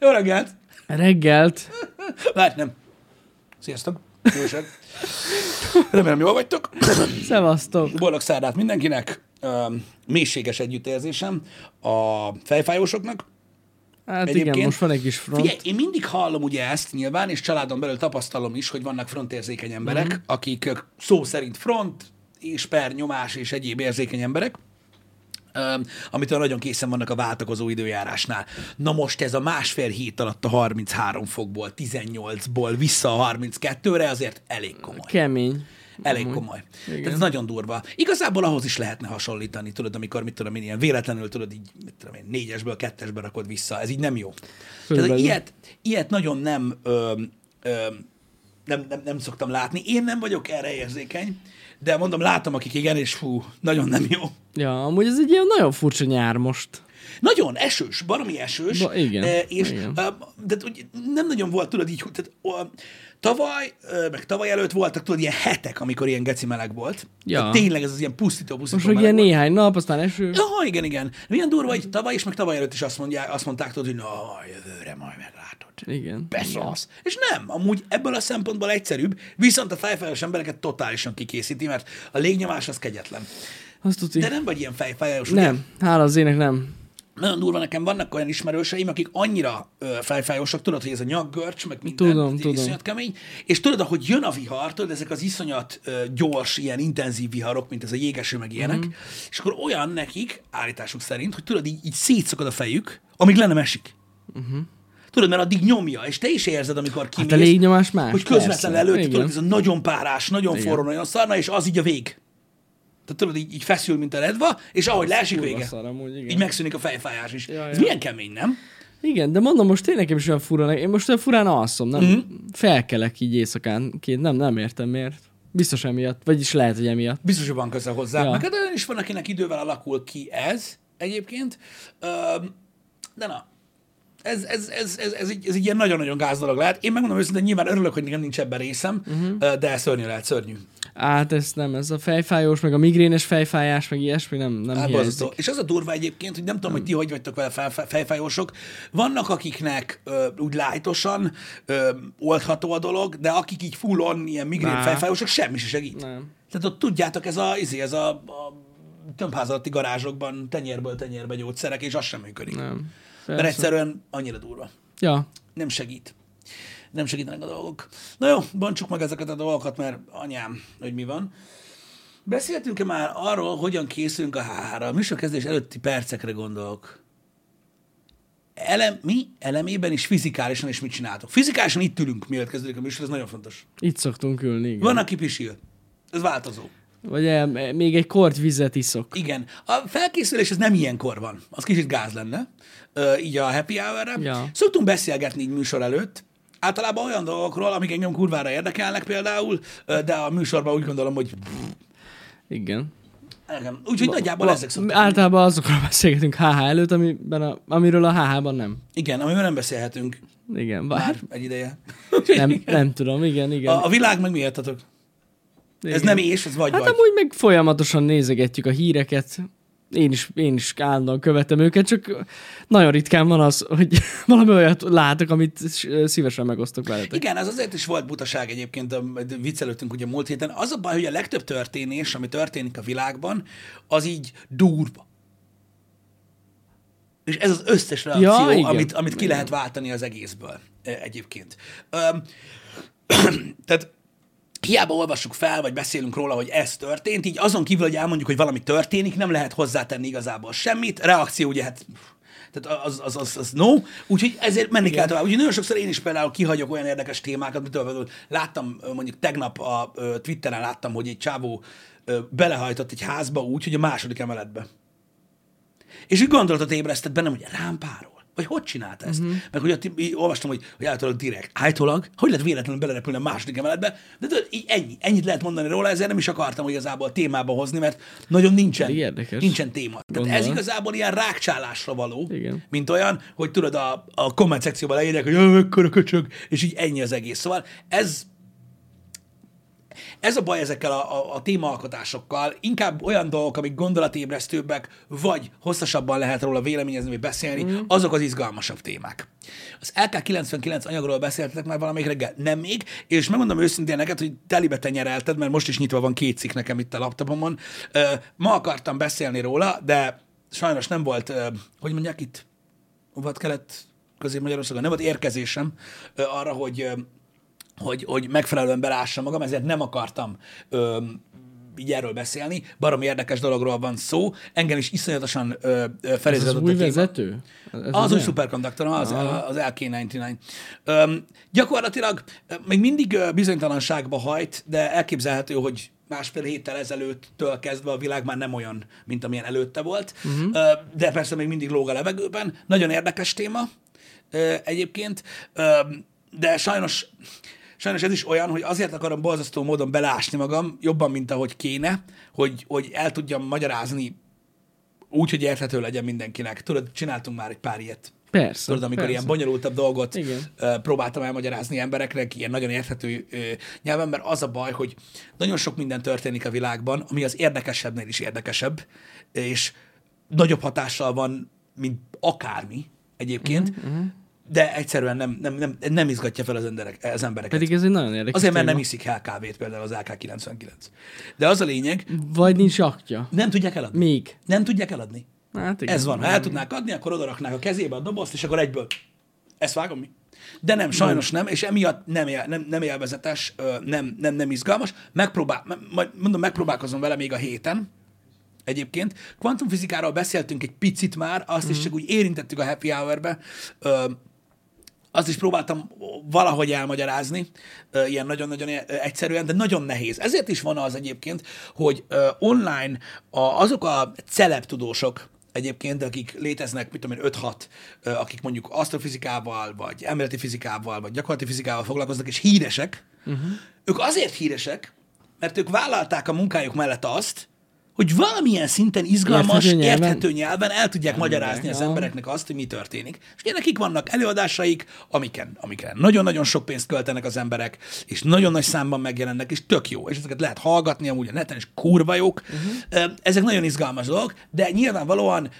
Jó reggelt! Reggelt. Várj, nem. Sziasztok. Jóság. Remélem jól vagytok. Szevasztok. Boldog szerdát mindenkinek. Um, mélységes együttérzésem a fejfájósoknak. Hát Egyébként- igen, most van egy kis front. Figyelj, én mindig hallom ugye ezt nyilván, és családon belül tapasztalom is, hogy vannak frontérzékeny emberek, mm-hmm. akik szó szerint front, és per, nyomás és egyéb érzékeny emberek, amitől nagyon készen vannak a váltakozó időjárásnál. Na most ez a másfél hét alatt a 33 fokból, 18-ból vissza a 32-re azért elég komoly. Kemény. Elég Amúgy. komoly. Igen. Tehát ez nagyon durva. Igazából ahhoz is lehetne hasonlítani, tudod, amikor, mit tudom én, ilyen véletlenül, tudod, így, mit tudom én, négyesből kettesbe rakod vissza. Ez így nem jó. Tehát ilyet, ilyet nagyon nem, ö, ö, nem, nem, nem szoktam látni. Én nem vagyok erre érzékeny, de mondom, látom, akik igen, és fú, nagyon nem jó. Ja, amúgy ez egy ilyen nagyon furcsa nyár most. Nagyon esős, baromi esős. Ba- igen, eh, És, igen. eh, De úgy nem nagyon volt, tudod, így, tehát, o, tavaly, eh, meg tavaly előtt voltak, tudod, ilyen hetek, amikor ilyen geci meleg volt. Ja. Tehát tényleg ez az ilyen pusztító, pusztító Most meg ilyen volt. néhány nap, aztán eső. Ja, igen, igen. Milyen durva, hogy tavaly és meg tavaly előtt is azt, mondják, azt mondták, tudod, hogy na, jövőre majd Igen. Beszasz. És nem, amúgy ebből a szempontból egyszerűbb, viszont a fejfájós embereket totálisan kikészíti, mert a légnyomás az kegyetlen. Azt tudni. De nem vagy ilyen fejfájós. ugye? Nem, hála az ének nem. Nagyon durva nekem vannak olyan ismerőseim, akik annyira ö, fejfájósak, tudod, hogy ez a nyakgörcs, meg minden, Tudom, így tudom. iszonyat kemény, és tudod, ahogy jön a vihar, tudod, ezek az iszonyat ö, gyors, ilyen intenzív viharok, mint ez a jégeső, meg ilyenek, mm. és akkor olyan nekik, állításuk szerint, hogy tudod, így, így szétszakad a fejük, amíg le nem esik. Uh-huh. Tudod, mert addig nyomja, és te is érzed, amikor kimész. Hát a légnyomás más. hogy közvetlen előtt, Igen. tudod, ez a nagyon párás, nagyon Igen. forró, nagyon szarna, és az így a vég. Tehát tudod, így, így feszül, mint a ledva, és ahogy leesik Kurva vége. szar amúgy, igen. Így megszűnik a fejfájás is. Ja, Ez ja. milyen kemény, nem? Igen, de mondom, most tényleg is olyan fura. Én most olyan furán alszom, nem? Mm. Felkelek így éjszakánként, nem, nem értem miért. Biztos emiatt, vagyis lehet, hogy emiatt. Biztos, hogy van köze hozzá. Ja. Ja. Meg hát olyan is van, akinek idővel alakul ki ez egyébként. Öm, De na, ez, ez, ez, ez, ez, egy, ez egy ilyen nagyon-nagyon gáz dolog lehet. Én megmondom őszintén, nyilván örülök, hogy nekem nincs ebben részem, uh-huh. de szörnyű lehet, szörnyű. Hát ez nem, ez a fejfájós, meg a migrénes fejfájás, meg ilyesmi nem, nem Hát hiányzik. És az a durva egyébként, hogy nem tudom, hogy ti hogy vagytok vele fejfájósok. Vannak, akiknek ö, úgy lájtosan ö, oldható a dolog, de akik így full on ilyen migrén Á. fejfájósok, semmi se segít. Nem. Tehát ott tudjátok, ez a, izé, ez a, a tömbházalatti garázsokban tenyérből tenyérbe gyógyszerek, és az sem működik. Nem. Mert Persze. egyszerűen annyira durva. Ja, Nem segít. Nem segítenek a dolgok. Na jó, bontsuk meg ezeket a dolgokat, mert anyám, hogy mi van. Beszéltünk-e már arról, hogyan készülünk a HH-ra? A műsorkezdés előtti percekre gondolok. Elem, mi elemében is fizikálisan is mit csináltok? Fizikálisan itt ülünk, mielőtt kezdődik a műsor, ez nagyon fontos. itt szoktunk ülni, igen. Van, aki pisil. Ez változó. Vagy el, még egy kort vizet iszok. Igen. A felkészülés az nem ilyenkor van. Az kicsit gáz lenne, így a happy hour-re. Ja. Szoktunk beszélgetni így műsor előtt, általában olyan dolgokról, amik engem kurvára érdekelnek például, de a műsorban úgy gondolom, hogy Igen. engem. Úgyhogy nagyjából Va- ezek szoktak. Általában azokról beszélgetünk HH előtt, amiben a, amiről a HH-ban nem. Igen, amiről nem beszélhetünk Igen, bár már egy ideje. nem, nem tudom, igen, igen. A, a világ meg? Ez igen. nem és, ez vagy Hát vagy. amúgy meg folyamatosan nézegetjük a híreket. Én is, én is állandóan követem őket, csak nagyon ritkán van az, hogy valami olyat látok, amit szívesen megosztok veletek. Igen, ez azért is volt butaság egyébként, viccelődtünk ugye múlt héten. Az a baj, hogy a legtöbb történés, ami történik a világban, az így durva. És ez az összes reakció, Ja, igen. amit, amit ki Igen. lehet váltani az egészből eh, egyébként. Öm, tehát hiába olvassuk fel, vagy beszélünk róla, hogy ez történt, így azon kívül, hogy elmondjuk, hogy valami történik, nem lehet hozzátenni igazából semmit. Reakció ugye, hát tehát az, az, az, az no, úgyhogy ezért menni kell tovább. Úgyhogy nagyon sokszor én is például kihagyok olyan érdekes témákat, mint például láttam, mondjuk tegnap a Twitteren láttam, hogy egy csávó belehajtott egy házba úgy, hogy a második emeletbe. És úgy gondolatot ébresztett bennem, hogy rám párol. Vagy hogy csinálta ezt? Uh-huh. Meg hogy ott így olvastam, hogy, hogy általában direkt. Állítólag, hogy lehet véletlenül belerepülni a második emeletbe? De tudod, így ennyi, ennyit lehet mondani róla, ezért nem is akartam hogy igazából témába hozni, mert nagyon nincsen, érdekes. nincsen téma. Tehát ez Gondolom. igazából ilyen rákcsálásra való, Igen. mint olyan, hogy tudod, a, a komment szekcióban leírják, hogy "Jaj, mekkora köcsög, és így ennyi az egész. Szóval ez ez a baj ezekkel a, a, a témaalkotásokkal, inkább olyan dolgok, amik gondolatébresztőbbek, vagy hosszasabban lehet róla véleményezni, vagy beszélni, mm. azok az izgalmasabb témák. Az LK99 anyagról beszéltetek már valamelyik reggel? Nem még, és megmondom őszintén neked, hogy telibe tenyerelted, mert most is nyitva van két cikk nekem itt a laptopomon. Ma akartam beszélni róla, de sajnos nem volt, hogy mondják itt, volt kelet Közép-Magyarországon, nem volt érkezésem arra, hogy hogy, hogy megfelelően belássam magam, ezért nem akartam ö, így erről beszélni. Barom érdekes dologról van szó. Engem is iszonyatosan ö, ö, Ez az új vezető? Ez az új szuperkonduktor, az, az LK99. Ö, gyakorlatilag még mindig bizonytalanságba hajt, de elképzelhető, hogy másfél héttel ezelőttől kezdve a világ már nem olyan, mint amilyen előtte volt. Uh-huh. De persze még mindig lóg a levegőben. Nagyon érdekes téma egyébként, de sajnos sajnos ez is olyan, hogy azért akarom borzasztó módon belásni magam, jobban, mint ahogy kéne, hogy, hogy el tudjam magyarázni úgy, hogy érthető legyen mindenkinek. Tudod, csináltunk már egy pár ilyet. Persze. Tudod, amikor persze. ilyen bonyolultabb dolgot Igen. próbáltam elmagyarázni embereknek, ilyen nagyon érthető nyelven, mert az a baj, hogy nagyon sok minden történik a világban, ami az érdekesebbnél is érdekesebb, és nagyobb hatással van, mint akármi egyébként, uh-huh. De egyszerűen nem, nem, nem, nem izgatja fel az, emberek, az embereket. Pedig ez egy nagyon érdekes Azért, mert nem iszik HKV-t például az AK-99. De az a lényeg, Vagy nincs aktja. nem tudják eladni. Még. Nem tudják eladni. Hát igen. Ez van. Ha el tudnák adni, akkor odaraknák a kezébe a dobozt, és akkor egyből. Ezt vágom mi? De nem, sajnos nem, és emiatt nem, él, nem, nem élvezetes, nem, nem, nem izgalmas. Megpróbál, me- majd mondom, megpróbálkozom vele még a héten, egyébként. Kvantumfizikáról beszéltünk egy picit már, azt is csak úgy érintettük a happy hour-be. Azt is próbáltam valahogy elmagyarázni, ilyen nagyon-nagyon egyszerűen, de nagyon nehéz. Ezért is van az egyébként, hogy online azok a celeb tudósok, egyébként, akik léteznek, mit tudom én, 5-6, ö, akik mondjuk asztrofizikával, vagy elméleti fizikával, vagy gyakorlati fizikával foglalkoznak, és híresek, uh-huh. ők azért híresek, mert ők vállalták a munkájuk mellett azt, hogy valamilyen szinten izgalmas, Érthető nyelven? érthető nyelven el tudják magyarázni az ja. embereknek azt, hogy mi történik. És ugye nekik vannak előadásaik, amiken, amiken nagyon-nagyon sok pénzt költenek az emberek, és nagyon nagy számban megjelennek, és tök jó. És ezeket lehet hallgatni amúgy a neten, és kurva jók. Uh-huh. Ezek nagyon izgalmas dolgok, de nyilvánvalóan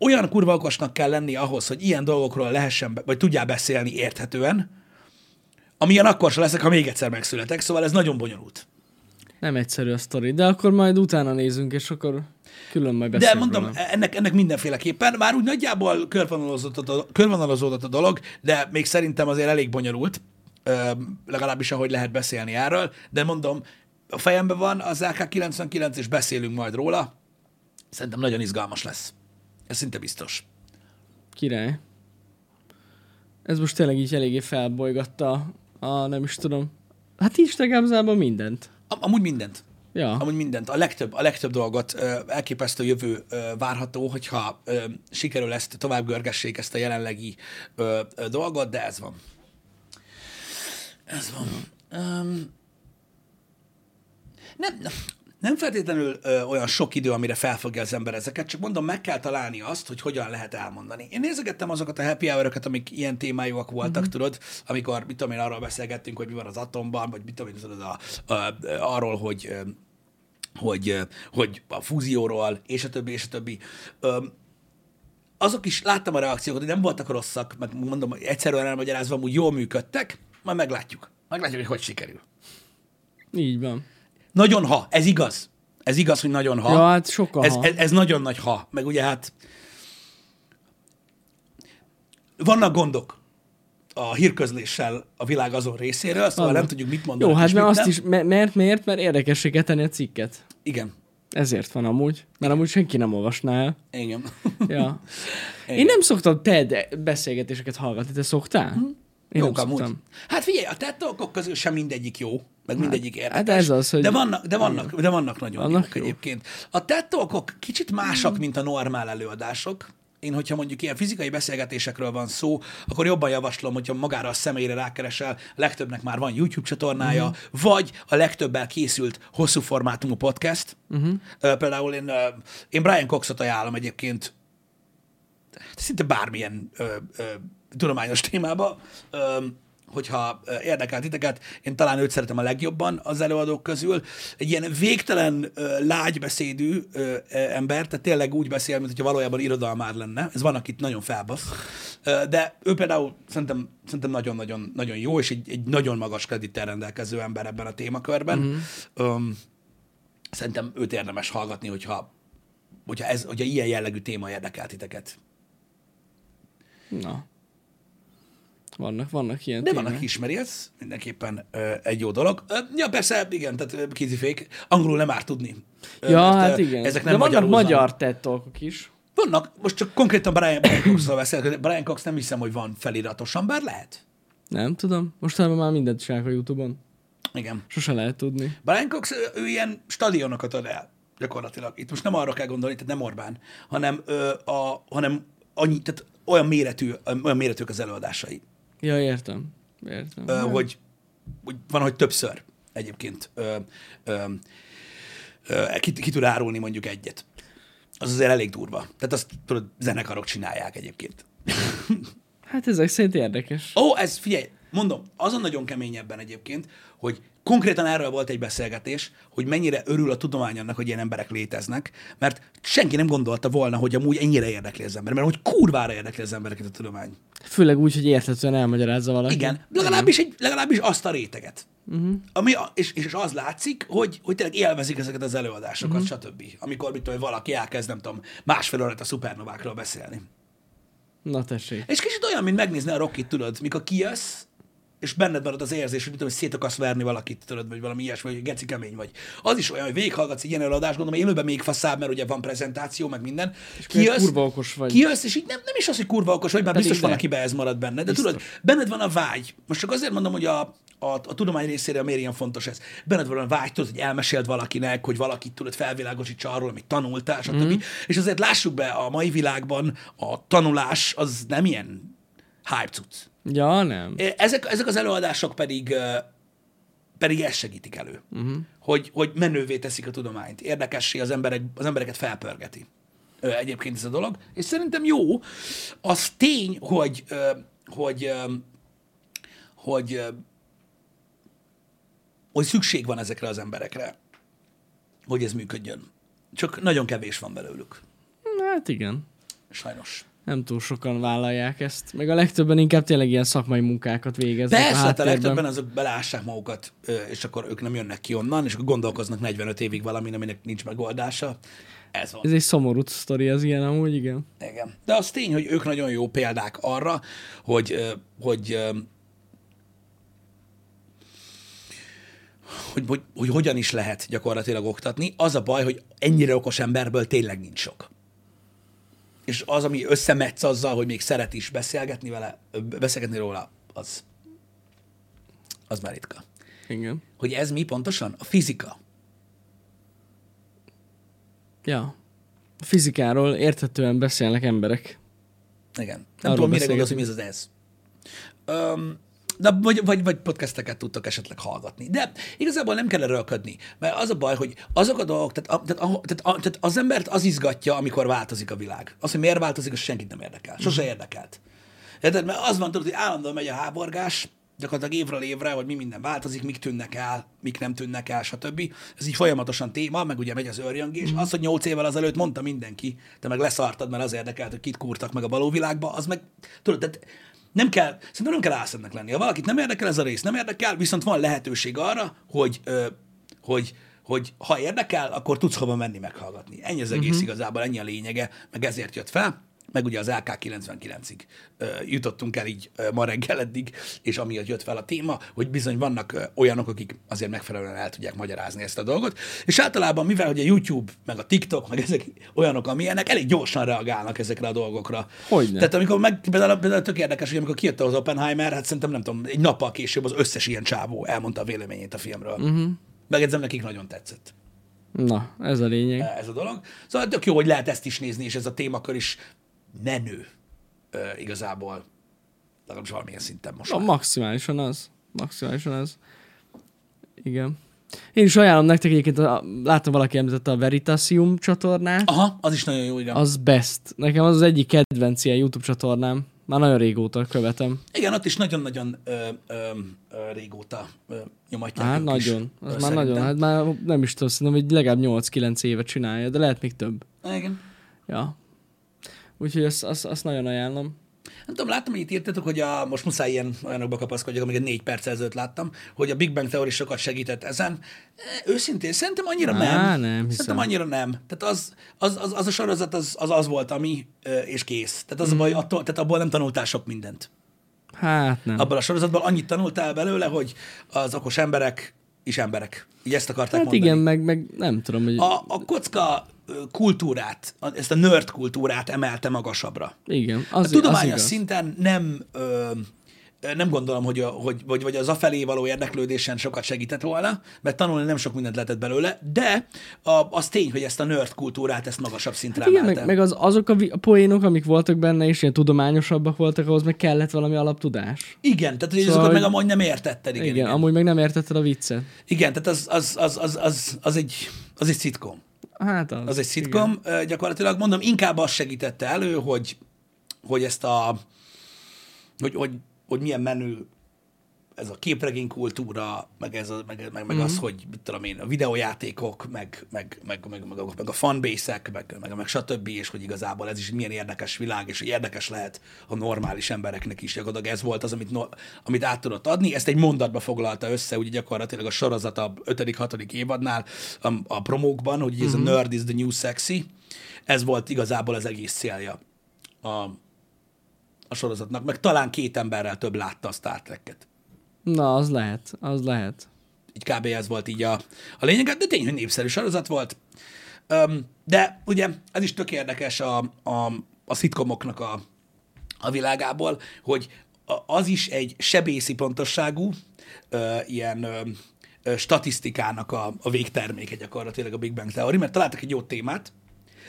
olyan kurva okosnak kell lenni ahhoz, hogy ilyen dolgokról lehessen, vagy tudjál beszélni érthetően, amilyen akkor se leszek, ha még egyszer megszületek, szóval ez nagyon bonyolult. Nem egyszerű a sztori, de akkor majd utána nézünk, és akkor külön majd De beszélünk. mondom, róla. ennek, ennek mindenféleképpen, már úgy nagyjából körvonalazódott a, körvonalazódott a dolog, de még szerintem azért elég bonyolult, legalábbis ahogy lehet beszélni erről, de mondom, a fejemben van az AK-99, és beszélünk majd róla. Szerintem nagyon izgalmas lesz. Ez szinte biztos. Király. Ez most tényleg így eléggé felbolygatta a, nem is tudom, hát Instagramzában mindent. Am- amúgy mindent. Ja. Amúgy mindent. A legtöbb, a legtöbb dolgot ö, elképesztő jövő ö, várható, hogyha ö, sikerül ezt tovább görgessék ezt a jelenlegi ö, ö, dolgot, de ez van. Ez van. Um, nem, nem feltétlenül ö, olyan sok idő, amire felfogja az ember ezeket, csak mondom, meg kell találni azt, hogy hogyan lehet elmondani. Én nézegettem azokat a happy hour amik ilyen témájúak voltak, mm-hmm. tudod, amikor, mit tudom én, arról beszélgettünk, hogy mi van az atomban, vagy mit tudom én, tudod, a, a, a, arról, hogy hogy, hogy a fúzióról, és a többi, és a többi. Ö, azok is, láttam a reakciókat, hogy nem voltak rosszak, meg mondom, egyszerűen elmagyarázva, amúgy jól működtek, majd meglátjuk. Meglátjuk, hogy hogy sikerül. Így van. Nagyon ha, ez igaz. Ez igaz, hogy nagyon ha. Ja, hát sokkal ez, ha. ez, ez nagyon nagy ha. Meg ugye hát vannak gondok a hírközléssel a világ azon részéről, szóval Vannak. nem tudjuk mit mondani. Jó, hát mert azt nem. is, mert, mert miért? Mert érdekessé kell tenni a cikket. Igen. Ezért van amúgy. Mert amúgy senki nem olvasná el. Igen. Ja. Én nem szoktam TED beszélgetéseket hallgatni, te szoktál? Hm? Én Jók amúgy. szoktam. Hát figyelj, a TED Talkok közül sem mindegyik jó, meg mindegyik érdekes. hát ez az, hogy- De vannak, de vannak, de vannak nagyon Vannak jók jók. egyébként. A TED Talkok kicsit másak, mint a normál előadások. Én, hogyha mondjuk ilyen fizikai beszélgetésekről van szó, akkor jobban javaslom, hogyha magára a személyre rákeresel, legtöbbnek már van YouTube csatornája, uh-huh. vagy a legtöbbel készült hosszú formátumú podcast. Uh-huh. Például én, ö, én Brian Coxot ajánlom egyébként szinte bármilyen ö, ö, tudományos témába. Hogyha érdekel titeket, én talán őt szeretem a legjobban az előadók közül. Egy ilyen végtelen lágybeszédű ö, ember, tehát tényleg úgy beszél, mint hogyha valójában irodalmár lenne. Ez van, akit nagyon felbasz. De ő például szerintem, szerintem nagyon-nagyon nagyon jó, és egy, egy nagyon magas kredittel rendelkező ember ebben a témakörben. Mm-hmm. Um, szerintem őt érdemes hallgatni, hogyha, hogyha, ez, hogyha ilyen jellegű téma érdekel titeket. Na. Vannak, vannak ilyen De témák. van, aki ismeri, ez mindenképpen ö, egy jó dolog. Ö, ja, persze, igen, tehát kézifék. Angolul nem árt tudni. Ö, Ja, mert, hát igen. Ezek nem De vannak magyar TED talkok is. Vannak, most csak konkrétan Brian, Brian Coxról beszélek. Brian Cox nem hiszem, hogy van feliratosan, bár lehet. Nem tudom. Mostanában már mindent csinálok a Youtube-on. Igen. Sose lehet tudni. Brian Cox, ő, ő ilyen stadionokat ad el, gyakorlatilag. Itt most nem arra kell gondolni, tehát nem Orbán, hanem, ö, a, hanem annyi, tehát olyan méretű, olyan méretűek az előadásai. Ja, értem. Értem. ö, hogy, hogy van, hogy többször egyébként ö, ö, ö, ki, ki tud árulni mondjuk egyet. Az azért elég durva. Tehát azt tudod, zenekarok csinálják egyébként. Hát ezek szerint érdekes. Ó, ez figyelj, mondom, azon nagyon keményebben egyébként, hogy konkrétan erről volt egy beszélgetés, hogy mennyire örül a tudomány annak, hogy ilyen emberek léteznek, mert senki nem gondolta volna, hogy amúgy ennyire érdekli az ember, mert hogy kurvára érdekli az embereket a tudomány. Főleg úgy, hogy érthetően elmagyarázza valaki. Igen, legalábbis, egy, legalábbis azt a réteget. Uh-huh. Ami, a- és, és az látszik, hogy, hogy tényleg élvezik ezeket az előadásokat, uh-huh. stb. Amikor mit tudom, valaki elkezd, nem tudom, másfél órát a szupernovákról beszélni. Na tessék. És kicsit olyan, mint megnézni a Rockit, tudod, mikor kijössz, és benned marad az érzés, hogy mit tudom, hogy szét akarsz verni valakit, tudod, vagy valami ilyesmi, vagy geci kemény vagy. Az is olyan, hogy végighallgatsz egy ilyen előadást, gondolom, élőben még faszább, mert ugye van prezentáció, meg minden. És közben kurva okos vagy. Kijössz, és így nem, nem is az, hogy kurva okos vagy, mert biztos van, de. akiben ez marad benne. De Biztos. tudod, benned van a vágy. Most csak azért mondom, hogy a, a, a tudomány részére miért ilyen fontos ez. Benned van a vágy, tudod, hogy elmeséld valakinek, hogy valakit tudod felvilágosítsa arról, amit tanultál, stb. Mm. És azért lássuk be, a mai világban a tanulás az nem ilyen hype cucc. Ja, nem. Ezek, ezek az előadások pedig, pedig ezt segítik elő, uh-huh. hogy, hogy menővé teszik a tudományt, érdekessé az, emberek, az embereket felpörgeti. Ö, Egyébként ez a dolog. És szerintem jó. Az tény, hogy, ö, hogy, ö, hogy, ö, hogy szükség van ezekre az emberekre, hogy ez működjön. Csak nagyon kevés van belőlük. Hát igen. Sajnos. Nem túl sokan vállalják ezt. Meg a legtöbben inkább tényleg ilyen szakmai munkákat végeznek Persze, a hát a háttérben. legtöbben azok belássák magukat, és akkor ők nem jönnek ki onnan, és akkor gondolkoznak 45 évig valamin, aminek nincs megoldása. Ez van. Ez egy szomorú sztori, az ilyen amúgy, igen. Igen. De az tény, hogy ők nagyon jó példák arra, hogy, hogy, hogy, hogy, hogy hogyan is lehet gyakorlatilag oktatni. Az a baj, hogy ennyire okos emberből tényleg nincs sok. És az, ami összemetsz azzal, hogy még szeret is beszélgetni vele, beszélgetni róla, az, az már ritka. Igen. Hogy ez mi pontosan? A fizika. Ja. A fizikáról érthetően beszélnek emberek. Igen. Nem Arról tudom, mire gondolsz, hogy mi ez az ez. Um, Na, vagy, vagy, vagy podcasteket tudtok esetleg hallgatni. De igazából nem kell erőlködni, mert az a baj, hogy azok a dolgok, tehát, a, tehát, a, tehát, a, tehát az embert az izgatja, amikor változik a világ. Az, hogy miért változik, az senkit nem érdekel. Sose érdekelt. Érted? Mert az van, tudod, hogy állandóan megy a háborgás, gyakorlatilag évről évre, hogy mi minden változik, mik tűnnek el, mik nem tűnnek el, stb. Ez így folyamatosan téma, meg ugye megy az őrjöngés. Az, hogy nyolc évvel azelőtt mondta mindenki, te meg leszartad, mert az érdekelt, hogy kit kúrtak meg a való világba, az meg, tudod, tehát nem kell, szerintem nem kell álszednek lenni. Ha valakit nem érdekel ez a rész, nem érdekel, viszont van lehetőség arra, hogy, ö, hogy, hogy ha érdekel, akkor tudsz hova menni meghallgatni. Ennyi az egész uh-huh. igazából, ennyi a lényege, meg ezért jött fel meg ugye az LK 99-ig ö, jutottunk el így ma reggel eddig, és amiatt jött fel a téma, hogy bizony vannak olyanok, akik azért megfelelően el tudják magyarázni ezt a dolgot, és általában, mivel hogy a YouTube, meg a TikTok, meg ezek olyanok, amilyenek, elég gyorsan reagálnak ezekre a dolgokra. Hogyne. Tehát amikor meg, például, például tök érdekes, hogy amikor kijött az Oppenheimer, hát szerintem nem tudom, egy nappal később az összes ilyen csávó elmondta a véleményét a filmről. Uh-huh. Megedzem, nekik nagyon tetszett Na, ez a lényeg. ez a dolog. Szóval tök jó, hogy lehet ezt is nézni, és ez a témakör is menő ö, igazából. Legalábbis valamilyen szinten most. Na, már. maximálisan az. Maximálisan az. Igen. Én is ajánlom nektek egyébként, a, láttam valaki említette a Veritasium csatornát. Aha, az is nagyon jó, igen. Az best. Nekem az az egyik kedvenc ilyen YouTube csatornám. Már nagyon régóta követem. Igen, ott is nagyon-nagyon ö, ö, ö, régóta ö, nyomatják Hát ők is, nagyon. ö, Az már szerintem. nagyon. Hát már nem is tudom, szerintem, hogy legalább 8-9 éve csinálja, de lehet még több. Igen. Ja. Úgyhogy azt, azt, azt nagyon ajánlom. Nem tudom, láttam, hogy itt írtatok, hogy a, most muszáj ilyen olyanokba kapaszkodjak, amiket négy perc ezelőtt láttam, hogy a Big Bang Theory sokat segített ezen. E, Őszintén, szerintem annyira Á, nem. nem hiszem. Szerintem annyira nem. Tehát az, az, az, az a sorozat az, az az volt, ami, ö, és kész. Tehát az a baj, attól, tehát abból nem tanultál sok mindent. Hát nem. Abban a sorozatban annyit tanultál belőle, hogy az okos emberek is emberek. Így ezt akarták Hát mondani. igen, meg, meg nem tudom, hogy... A, a kocka kultúrát, a- ezt a nerd kultúrát emelte magasabbra. Igen, A az, az tudományos igaz. szinten nem, ö, nem gondolom, hogy, a, hogy vagy, vagy az afelé való érdeklődésen sokat segített volna, mert tanulni nem sok mindent lehetett belőle, de a, az tény, hogy ezt a nerd kultúrát, ezt magasabb szintre Hát Igen, emelte. meg, meg az, azok a, a poénok, amik voltak benne, és ilyen tudományosabbak voltak, ahhoz meg kellett valami alaptudás. Igen, tehát hogy Szóval, azokat meg amúgy nem értetted. Igen, Igen, igen. igen. amúgy meg nem értetted a viccet. igen tehát az, az, az, az, az, az, egy, az egy szitkom. Hát az. Az egy szitkom, igen. gyakorlatilag mondom, inkább az segítette elő, hogy, hogy ezt a, hogy, hogy, hogy milyen menő ez a képregény kultúra, meg, ez a, meg, meg, meg mm-hmm. az, hogy mit tudom én, a videójátékok, meg, meg, meg, meg, meg, a- meg a fanbase-ek, meg, meg, meg stb., és hogy igazából ez is milyen érdekes világ, és hogy érdekes lehet a normális embereknek is. Gyakorlatilag ez volt az, amit, no, amit át tudott adni. Ezt egy mondatba foglalta össze, ugye gyakorlatilag a sorozat a 5.-6. évadnál a, a promókban, hogy ez mm-hmm. a nerd is the new sexy. Ez volt igazából az egész célja a, a sorozatnak, meg talán két emberrel több látta a Star Trek-et. Na, az lehet, az lehet. így kb. ez volt így a, a lényeg, de tény, hogy népszerű sorozat volt. Öm, de ugye ez is tök érdekes a, a, a szitkomoknak a, a világából, hogy az is egy sebészi pontosságú ö, ilyen ö, statisztikának a, a végterméke gyakorlatilag a Big Bang Theory, mert találtak egy jó témát,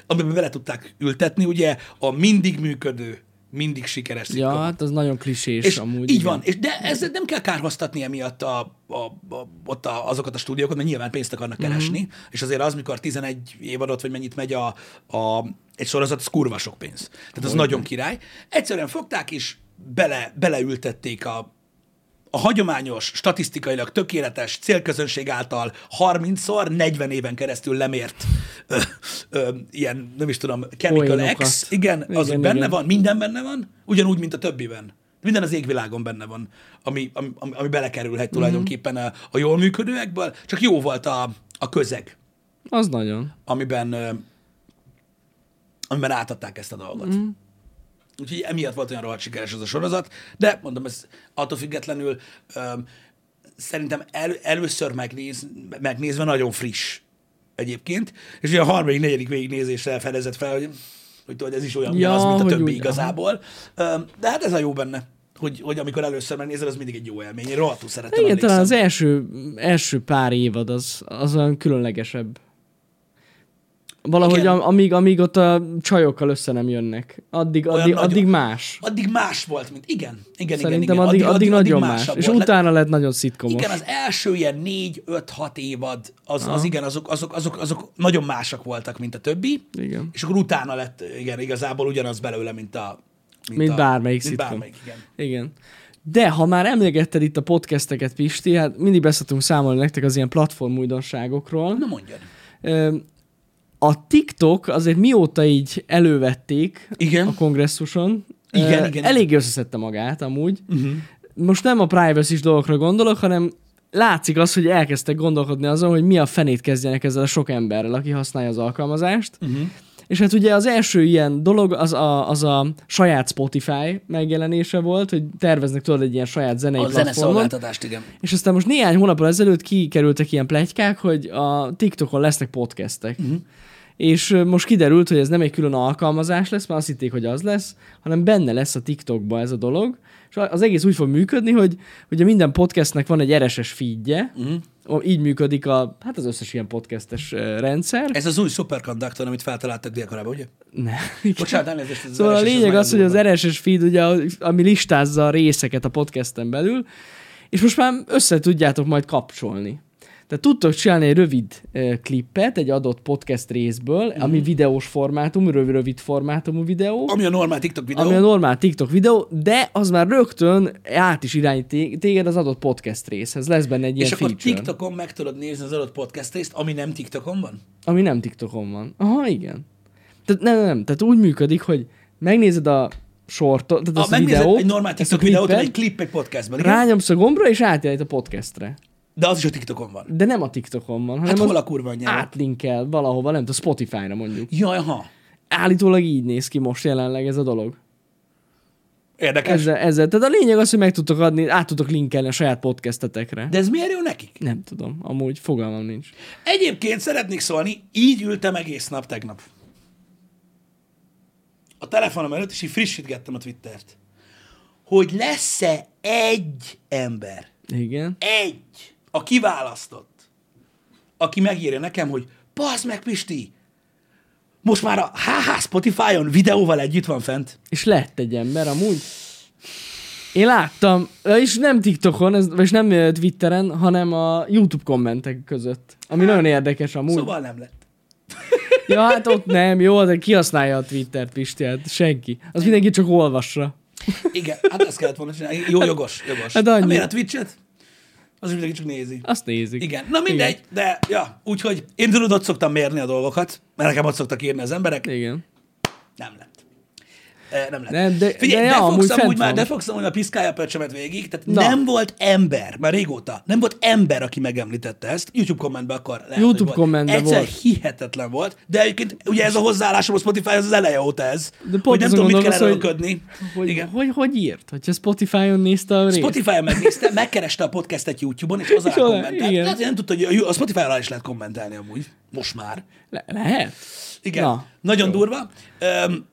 amiben bele tudták ültetni, ugye a mindig működő, mindig sikeres Ja, szitkomot. hát az nagyon klisés És amúgy. így igen. van, és de ez nem kell kárhoztatni emiatt a, a, a, ott a, azokat a stúdiókat, mert nyilván pénzt akarnak Mhm. keresni, mm-hmm. és azért az, mikor 11 évadot, vagy mennyit megy a, a, egy sorozat, az kurva sok pénz. Tehát az nagyon király. Egyszerűen fogták, és bele, beleültették a, a hagyományos, statisztikailag tökéletes célközönség által 30-szor 40 éven keresztül lemért ö, ö, ilyen, nem is tudom, Chemical. X, igen, az Igen, igen, benne igen. van, minden benne van, ugyanúgy, mint a többiben. Minden az égvilágon benne van, ami, ami, ami belekerülhet tulajdonképpen a, a jól működőekből, csak jó volt a, a közeg, Az nagyon. amiben, amiben átadták ezt a dolgot. Mm. Úgyhogy emiatt volt olyan rohadt sikeres az a sorozat, de mondom, ez attól függetlenül öm, szerintem el, először megnéz, megnézve nagyon friss egyébként, és ugye a harmadik, negyedik végignézésre fedezett fel, hogy, hogy tudod, ez is olyan Ja, ugyanaz, mint a többi úgy- igazából. Öm, De hát ez a jó benne, hogy, hogy amikor először megnézed, az mindig egy jó élmény. Én rohadtul szeretem, Igen, talán az első, első pár évad az, az olyan különlegesebb. Valahogy Igen. am, amíg, amíg ott a csajokkal össze nem jönnek. Addig, Olyan addig, nagyon- addig más. Addig más volt, mint igen. Igen, Szerintem igen, igen. addig, addig, addig nagyon más. másabb És volt. utána lett nagyon szitkomos. Igen, az első ilyen négy, öt, hat évad, az, az igen, azok, azok, azok, azok nagyon másak voltak, mint a többi, Igen. és akkor utána lett, igen, igazából ugyanaz belőle, mint a... Mint a, bármelyik mint szitkom. bármelyik, igen. Igen. De ha már emlegetted itt a podcasteket, Pisti, hát mindig beszéltünk számolni nektek az ilyen platform újdonságokról. Na mondjad. Ö, A TikTok azért mióta így elővették Igen. a kongresszuson, Igen, ö, igen. elég összeszedte magát amúgy. Uh-huh. Most nem a privacy dolgokra gondolok, hanem látszik az, hogy elkezdtek gondolkodni azon, hogy mi a fenét kezdjenek ezzel a sok emberrel, aki használja az alkalmazást. Uh-huh. És hát ugye az első ilyen dolog az a, az a saját Spotify megjelenése volt, hogy terveznek tudod egy ilyen saját zenei A platformot. igen. És aztán most néhány hónappal ezelőtt kikerültek ilyen plegykák, hogy a TikTokon lesznek podcastek. Uh-huh. És most kiderült, hogy ez nem egy külön alkalmazás lesz, mert azt hitték, hogy az lesz, hanem benne lesz a TikTokba ez a dolog. És az egész úgy fog működni, hogy ugye minden podcastnek van egy RSS feedje, uh-huh. így működik a, hát az összes ilyen podcastes rendszer. Ez az új superconductor, amit feltaláltak délkorában, ugye? Ne. Bocsánat, elnézést. ez az Szóval a lényeg nagyon az, hogy az. RSS feed, ugye, ami listázza a részeket a podcasten belül, és most már össze tudjátok majd kapcsolni. Tehát tudtok csinálni egy rövid klippet egy adott podcast részből, mm. ami videós formátum, rövid, rövid formátumú videó, Ami a normál TikTok videó. ami a normál TikTok videó, de az már rögtön át is irányít té- téged az adott podcast részhez. Lesz benne egy és ilyen akkor feature, TikTokon meg tudod nézni az adott podcast részt, ami nem TikTokon van? ami nem TikTokon van. Aha, igen. Tehát nem, nem, nem. Tehát úgy működik, hogy megnézed a sortot, tehát a megnézed videót, egy normál TikTok videót, klippet, egy klip egy podcastban, rányomsz a gombra, és átjelent a podcastre. De az is a TikTokon van. De nem a TikTokon van, hanem Hát hol a kurva anyjába? átlinkel valahova, nem tudom, Spotify-ra mondjuk. Jaj, ha. Állítólag így néz ki most jelenleg ez a dolog. Érdekes. Ezzel, ezzel. Tehát a lényeg az, hogy meg tudtok adni, át tudtok linkelni a saját podcastetekre. De ez miért jó nekik? Nem tudom, amúgy fogalmam nincs. Egyébként szeretnék szólni, így ültem egész nap tegnap. A telefonom előtt, és így frissítgettem a Twittert. Hogy lesz-e egy ember, Igen. egy, a kiválasztott, aki megírja nekem, hogy Bazd meg, Pisti, most már a HH Spotify-on videóval együtt van fent. És lett egy ember amúgy. Én láttam, és nem TikTokon, vagy nem Twitteren, hanem a YouTube kommentek között. Ami nagyon érdekes amúgy. Szóval... Nem lett. Ja, hát ott nem, jó, de ki használja a Twittert, Pisti? Hát senki. Az mindenki csak olvassa. Igen, hát ezt kellett volna csinálni. Jó, jogos, jogos. Hát annyi. Hát miért a Twitch-et? Az mindenki csak nézi. Azt nézik. Igen, na mindegy, Igen. de ja, úgyhogy én tudod, ott szoktam mérni a dolgokat, mert nekem ott szoktak írni az emberek. Igen. Nem lett. E, nem lett. Nem, de- Figyelj, de de, ja, fogsz amúgy már, de fogsz amúgy már piszkálja a pöcsemet végig, tehát Na. nem volt ember, már régóta, nem volt ember, aki megemlítette ezt. YouTube kommentben akkor lehet, YouTube hogy volt. Egyszer volt. hihetetlen volt, de egyébként ugye ez a hozzáállásom a Spotify az az eleje óta ez, pont hogy nem tudom, mit kell gondolkozom, hogy- előködni. Hogy, Igen. hogy, hogy írt? Hogyha Spotify-on nézte a részt? Spotify-on megnézte, megkereste a podcastet YouTube-on, és az alá kommentelt. igen. Tehát nem tudta, hogy a Spotify alá is lehet kommentelni amúgy. Most már. Le- lehet? Igen. Na, Na, Nagyon durva. Öm,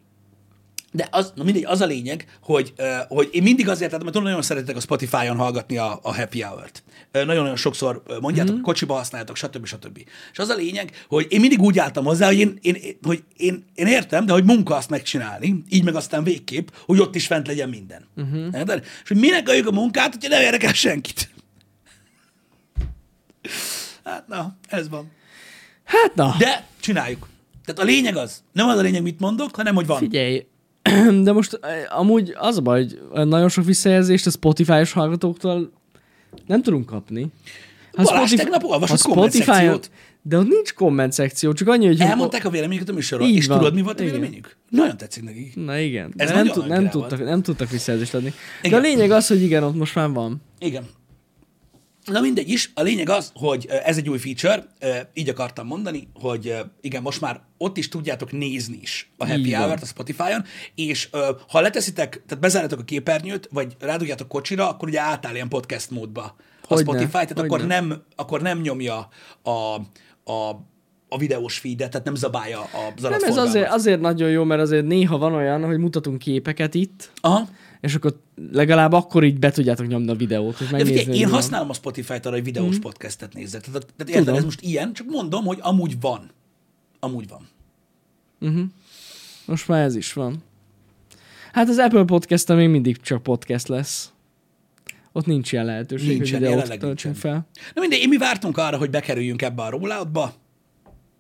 de az, na mindegy, az a lényeg, hogy, hogy én mindig azért, tehát, mert nagyon szeretek a Spotify-on hallgatni a, a happy hour-t. Nagyon-nagyon sokszor mondjátok, mm. kocsiba használjátok, stb. stb. És az a lényeg, hogy én mindig úgy álltam hozzá, hogy én, én, hogy én, én értem, de hogy munka azt megcsinálni, így meg aztán végképp, hogy ott is fent legyen minden. Uh-huh. És hogy minek öljük a munkát, hogyha nem érdekel senkit. Hát na, ez van. Hát na, De csináljuk. Tehát a lényeg az, nem az a lényeg, mit mondok, hanem hogy van. figyelj. De most eh, amúgy az a baj, hogy nagyon sok visszajelzést a Spotify-os hallgatóktól nem tudunk kapni. Ha Balázs, tegnap olvasott szekciót. De ott nincs komment szekció, csak annyi, hogy... Elmondták a véleményüket a műsorról, és van. tudod, mi volt a véleményük? Nagyon tetszik nekik. Na igen, Ez de nem, tud, nem, tudtak, nem tudtak visszajelzést adni. De Igen. a lényeg az, hogy igen, ott most már van. Igen. Na mindegy is, a lényeg az, hogy ez egy új feature, így akartam mondani, hogy igen, most már ott is tudjátok nézni is a Happy van. Hour-t a Spotify-on, és ha leteszitek, tehát bezárjátok a képernyőt, vagy rádugjátok kocsira, akkor ugye átáll ilyen podcast módba a Spotify, tehát akkor hogyne. nem, akkor nem nyomja a, a, a videós feedet, tehát nem zabálja az Nem, ez azért, azért nagyon jó, mert azért néha van olyan, hogy mutatunk képeket itt, Aha. És akkor legalább akkor így be tudjátok nyomni a videót, és De megnézni. hogy én használom a Spotify-t arra, hogy videós mm. podcastet nézzek. Tehát, tehát érted, Tudom. ez most ilyen, csak mondom, hogy amúgy van. Amúgy van. Most már ez is van. Hát az Apple podcast még mindig csak podcast lesz. Ott nincs ilyen lehetőség, Nincsen, hogy videót töltsünk fel. Na mindegy, mi vártunk arra, hogy bekerüljünk ebbe a rolloutba.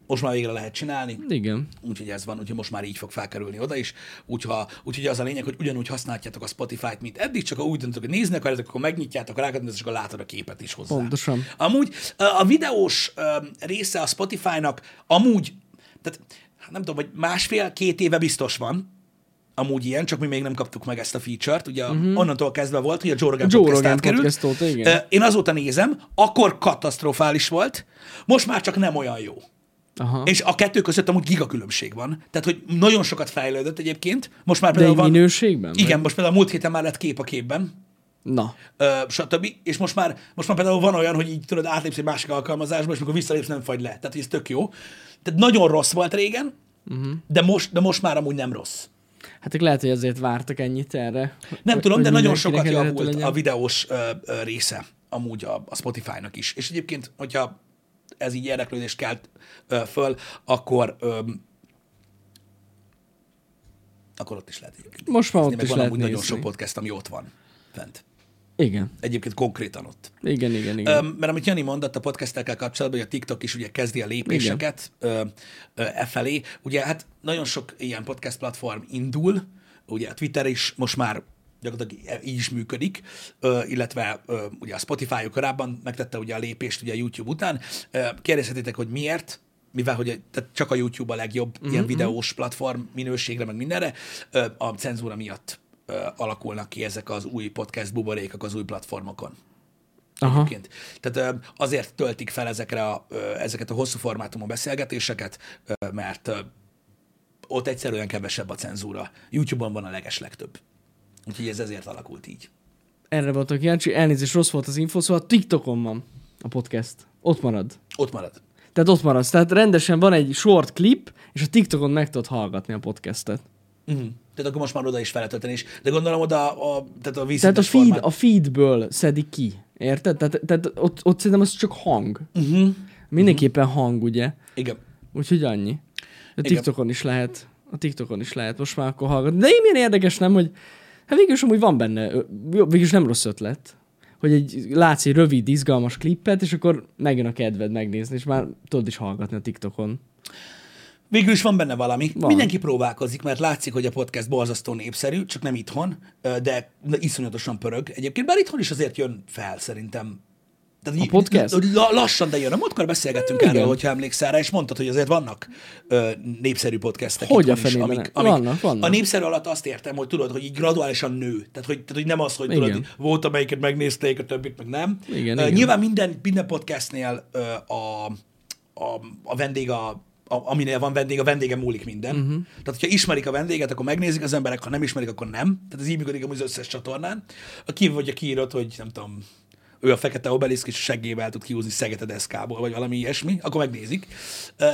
Most már végre lehet csinálni. Igen. Úgyhogy ez van, úgyhogy most már így fog felkerülni oda is. Úgyha, úgyhogy az a lényeg, hogy ugyanúgy használjátok a Spotify-t, mint eddig, csak ha úgy döntöttek, hogy nézni akarjátok, akkor megnyitjátok, rákattintatok, és akkor látod a képet is hozzá. Pontosan. Amúgy a videós része a Spotify-nak amúgy, tehát hát nem tudom, hogy másfél-két éve biztos van, amúgy ilyen, csak mi még nem kaptuk meg ezt a feature-t. Ugye uh-huh. onnantól kezdve volt, hogy a Joe Rogan. Joe Rogan podcast óta, igen. Én azóta nézem, akkor katasztrofális volt, most már csak nem olyan jó. Aha. És a kettő között amúgy gigakülönbség van. Tehát, hogy nagyon sokat fejlődött egyébként. Most már De például egy van... minőségben? vagy? Igen, most például múlt héten már lett kép a képben, Na. ö, stb. És most már, most már például van olyan, hogy így tudod, átlépsz egy másik alkalmazásba, és amikor visszalépsz, nem fagy le. Tehát, hogy ez tök jó. Tehát nagyon rossz volt régen, uh-huh. de, most, de most már amúgy nem rossz. Hát lehet, hogy azért vártak ennyit erre. Nem tudom, de nagyon sokat javult legyen. a videós ö, ö, része amúgy a, a Spotify-nak is. És egyébként, hogyha ez így érdeklődést kelt ö, föl, akkor ö, akkor ott is lehet egyébként. Most már ott is van lehet amúgy nagyon sok podcast, ami ott van fent. Igen. Egyébként konkrétan ott. Igen, igen, igen. Öm, mert amit Jani mondott a podcastekkel kapcsolatban, hogy a TikTok is ugye kezdi a lépéseket ö, ö, e felé. Ugye hát nagyon sok ilyen podcast platform indul, ugye a Twitter is most már gyakorlatilag így is működik, illetve ugye a Spotify korábban megtette ugye a lépést ugye a YouTube után. Kérdezhetitek, hogy miért, mivel hogy tehát csak a YouTube a legjobb mm-hmm. ilyen videós platform minőségre, meg mindenre, a cenzúra miatt alakulnak ki ezek az új podcast buborékok az új platformokon Aha. egyébként. Tehát azért töltik fel ezekre a, ezeket a hosszú formátumú beszélgetéseket, mert ott egyszerűen kevesebb a cenzúra. YouTube-on van a leges legtöbb. Úgyhogy ez ezért alakult így. Erre voltak kíváncsi. Elnézést, rossz volt az info, szóval TikTokon van a podcast. Ott marad. Ott marad. Tehát ott maradsz. Tehát rendesen van egy short clip, és a TikTokon meg tudod hallgatni a podcastet. Uh-huh. Tehát akkor most már oda is fel lehet tölteni is. De gondolom oda a, tehát a Tehát a, feed, formát. a feedből szedik ki. Érted? Tehát, tehát ott, ott szerintem az csak hang. Uh-huh. Mindenképpen hang, ugye? Igen. Úgyhogy annyi. A Igen. TikTokon is lehet. A TikTokon is lehet most már akkor hallgatni. De én milyen érdekes, nem, hogy hát végül is amúgy van benne, végül is nem rossz ötlet, hogy egy, látsz egy rövid, izgalmas klippet, és akkor megjön a kedved megnézni, és már tudod is hallgatni a TikTokon. Végül is van benne valami. Van. Mindenki próbálkozik, mert látszik, hogy a podcast borzasztó népszerű, csak nem itthon, de iszonyatosan pörög. Egyébként bár itthon is azért jön fel, szerintem. Tehát így- podcast? La, lassan, de jön. A múltkor beszélgettünk Igen. erről, hogyha emlékszel rá, és mondtad, hogy azért vannak ö, népszerű podcastek Hogy a is, amik, amik Vannak, vannak. A népszerű alatt azt értem, hogy tudod, hogy így graduálisan nő. Tehát, hogy, tehát, hogy nem az, hogy tudod, Igen. volt, amelyiket megnézték, a többit meg nem. Igen, Ö, igen. Nyilván minden, minden podcastnél ö, a, a, a vendég a, a, aminél van vendég, a vendége múlik minden. Uh-huh. Tehát, hogyha ismerik a vendéget, akkor megnézik az emberek, ha nem ismerik, akkor nem. Tehát ez így működik az összes csatornán. A kívül, hogyha kiírod, hogy nem tudom, ő a fekete obeliszk, és seggével tud kiúzni szeget a deszkából, vagy valami ilyesmi, akkor megnézik.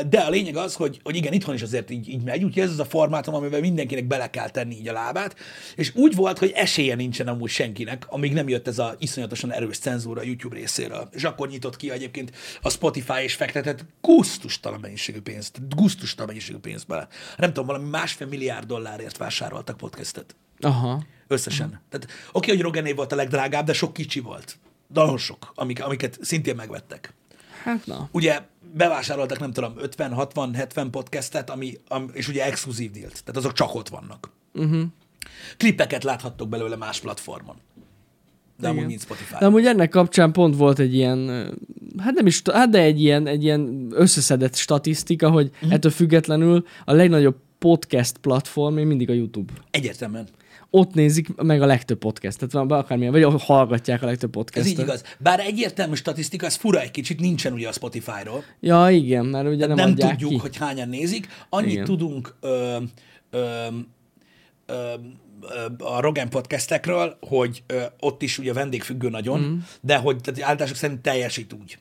De a lényeg az, hogy, hogy igen, itthon is azért így, így megy, úgyhogy ez az a formátum, amiben mindenkinek bele kell tenni így a lábát, és úgy volt, hogy esélye nincsen amúgy senkinek, amíg nem jött ez a iszonyatosan erős cenzúra a YouTube részéről. És akkor nyitott ki egyébként a Spotify és fektetett gusztustalan mennyiségű pénzt, gusztustalan mennyiségű pénzt bele. Nem tudom, valami másfél milliárd dollárért vásároltak podcastet. Aha. Összesen. Tehát oké, hogy Rogané volt a legdrágább, de sok kicsi volt. Nagyon sok, amik, amiket szintén megvettek. Hát na. Ugye bevásároltak, nem tudom, 50, 60, 70 podcastet, ami, ami, és ugye exkluzív dílt. Tehát azok csak ott vannak. Uh-huh. Klippeket láthattok belőle más platformon. De amúgy nincs Spotify. De amúgy ennek kapcsán pont volt egy ilyen, hát nem is, hát de egy ilyen, egy ilyen összeszedett statisztika, hogy Mhm. mm. ettől függetlenül a legnagyobb podcast platform még mindig a YouTube. Egyértelműen. Ott nézik meg a legtöbb podcastet, van akármilyen, vagy hallgatják a legtöbb Ez podcastet. így igaz. Bár egyértelmű statisztika, ez fura egy kicsit, nincsen ugye a Spotify-ról. Ja, igen, mert ugye nem, nem tudjuk, ki. hogy hányan nézik. Annyit Igen. tudunk ö, ö, ö, a Rogan podcastekről, hogy ö, ott is ugye vendégfüggő nagyon, mm. de hogy tehát állítások szerint teljesít úgy.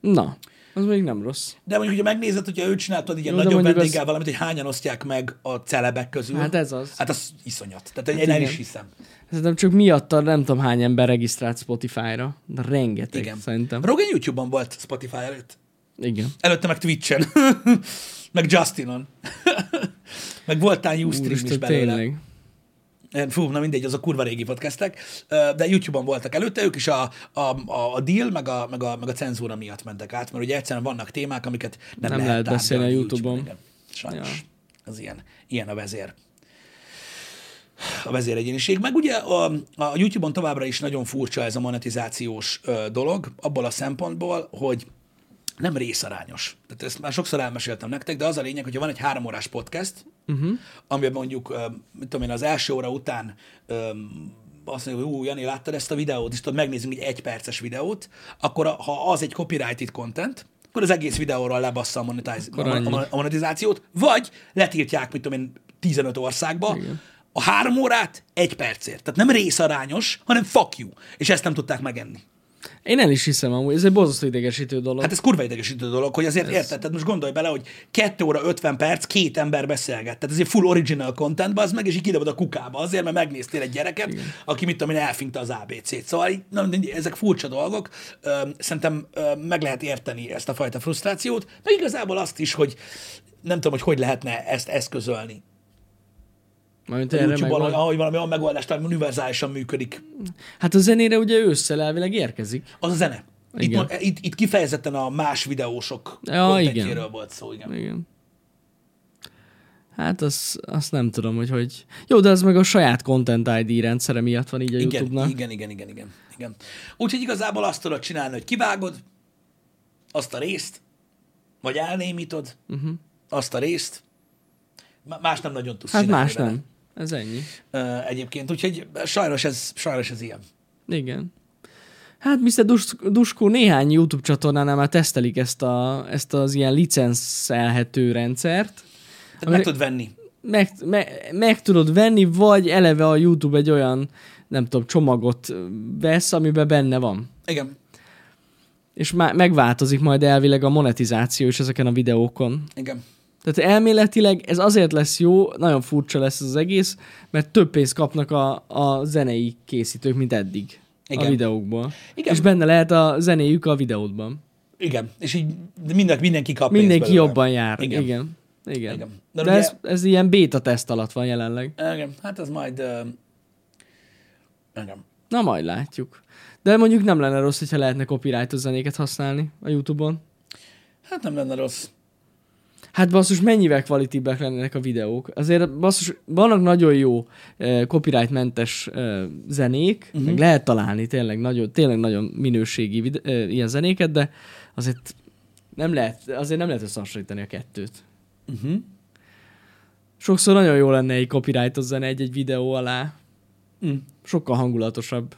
Na, az még nem rossz. De mondjuk, hogyha megnézed, hogyha ő csináltad ilyen Jó, nagyobb vendéggel az- valamit, hogy hányan osztják meg a celebek közül. Hát ez az. Hát az iszonyat. Tehát hát én el igen. is hiszem. Szerintem csak miatta nem tudom hány ember regisztrált Spotify-ra, de rengeteg Igen. szerintem. Rogan YouTube-on volt Spotify előtt. Igen. Előtte meg Twitch-en. meg Justinon. meg voltál Ustream is belőle. tényleg. Fú, na mindegy, az a kurva régi podcastek, de YouTube-on voltak előtte, ők is a, a, a, a deal, meg a, meg, a, meg a cenzúra miatt mentek át, mert ugye egyszerűen vannak témák, amiket nem, Nem lehet, lehet beszélni a YouTube-on. Igen. Sajnos. Ja. Az ilyen, ilyen a vezér. A vezéregyéniség. Meg ugye a, a YouTube-on továbbra is nagyon furcsa ez a monetizációs ö, dolog, abból a szempontból, hogy nem részarányos. Tehát ezt már sokszor elmeséltem nektek, de az a lényeg, hogyha van egy három órás podcast, uh-huh. amiben mondjuk, mit tudom én, az első óra után azt mondja, hogy ú, Jani, láttad ezt a videót, és tudod, megnézzünk egy egyperces videót, akkor a, ha az egy copyrighted content, akkor az egész videóról lebassza a, monetiz- a monetizációt, vagy letiltják, mit tudom én, 15 országba, Igen. a három órát egy percért. Tehát nem részarányos, hanem fuck you. És ezt nem tudták megenni. Én el is hiszem amúgy, ez egy borzasztó idegesítő dolog. Hát ez kurva idegesítő dolog, hogy azért érted, tehát most gondolj bele, hogy 2 óra 50 perc, két ember beszélget. Tehát ez egy full original content, az meg, és így a kukába azért, mert megnéztél egy gyereket, Igen. aki mit tudom én, elfinkta az ABC-t. Szóval így, na, ezek furcsa dolgok. Szerintem meg lehet érteni ezt a fajta frusztrációt, meg igazából azt is, hogy nem tudom, hogy hogy lehetne ezt eszközölni. Mármint erre YouTube-on, megvan. ahogy valami olyan megoldás, talán univerzálisan működik. Hát a zenére ugye ősszel elvileg érkezik. Az a zene. Itt, Igen. ma- itt, itt kifejezetten a más videósok Ja, igen. volt szó, igen. Igen. Hát az, azt nem tudom, hogy hogy... Jó, de az meg a saját Content ID rendszere miatt van így a Igen, YouTube-nak. igen, igen, igen, igen, igen. Úgyhogy igazából azt tudod csinálni, hogy kivágod azt a részt, vagy elnémítod uh-huh. azt a részt, más nem nagyon tudsz Hát más nem. Ez ennyi. Egyébként, úgyhogy sajnos ez, sajnos ez ilyen. Igen. Hát Mr. Dus- Duskó néhány YouTube csatornánál már tesztelik ezt, a, ezt az ilyen licenszelhető rendszert. Tehát meg tudod venni. Meg, me, meg tudod venni, vagy eleve a YouTube egy olyan, nem tudom, csomagot vesz, amiben benne van. Igen, És má- megváltozik majd elvileg a monetizáció is ezeken a videókon. igen. Tehát elméletileg ez azért lesz jó, nagyon furcsa lesz az egész, mert több pénzt kapnak a, a zenei készítők, mint eddig Igen. a videókból. Igen. És benne lehet a zenéjük a videódban. Igen, és így minden, mindenki kap pénzt Mindenki belőle. jobban jár. Igen. Igen. Igen. Igen. De, De ugye- ez, ez ilyen beta teszt alatt van jelenleg. Igen, hát ez majd... Uh, igen. Na majd látjuk. De mondjuk nem lenne rossz, hogyha lehetne copyrightos zenéket használni a YouTube-on. Hát nem lenne rossz. Hát basszus, mennyivel kvalitíbbek lennének a videók. Azért basszus, vannak nagyon jó eh, copyrightmentes eh, zenék, uh-huh. meg lehet találni tényleg nagyon, tényleg nagyon minőségi vid- eh, ilyen zenéket, de azért nem lehet, azért nem lehet összehasonlítani a kettőt. Uh-huh. Sokszor nagyon jó lenne egy copyrightos zene egy-egy videó alá. Mm. Sokkal hangulatosabb.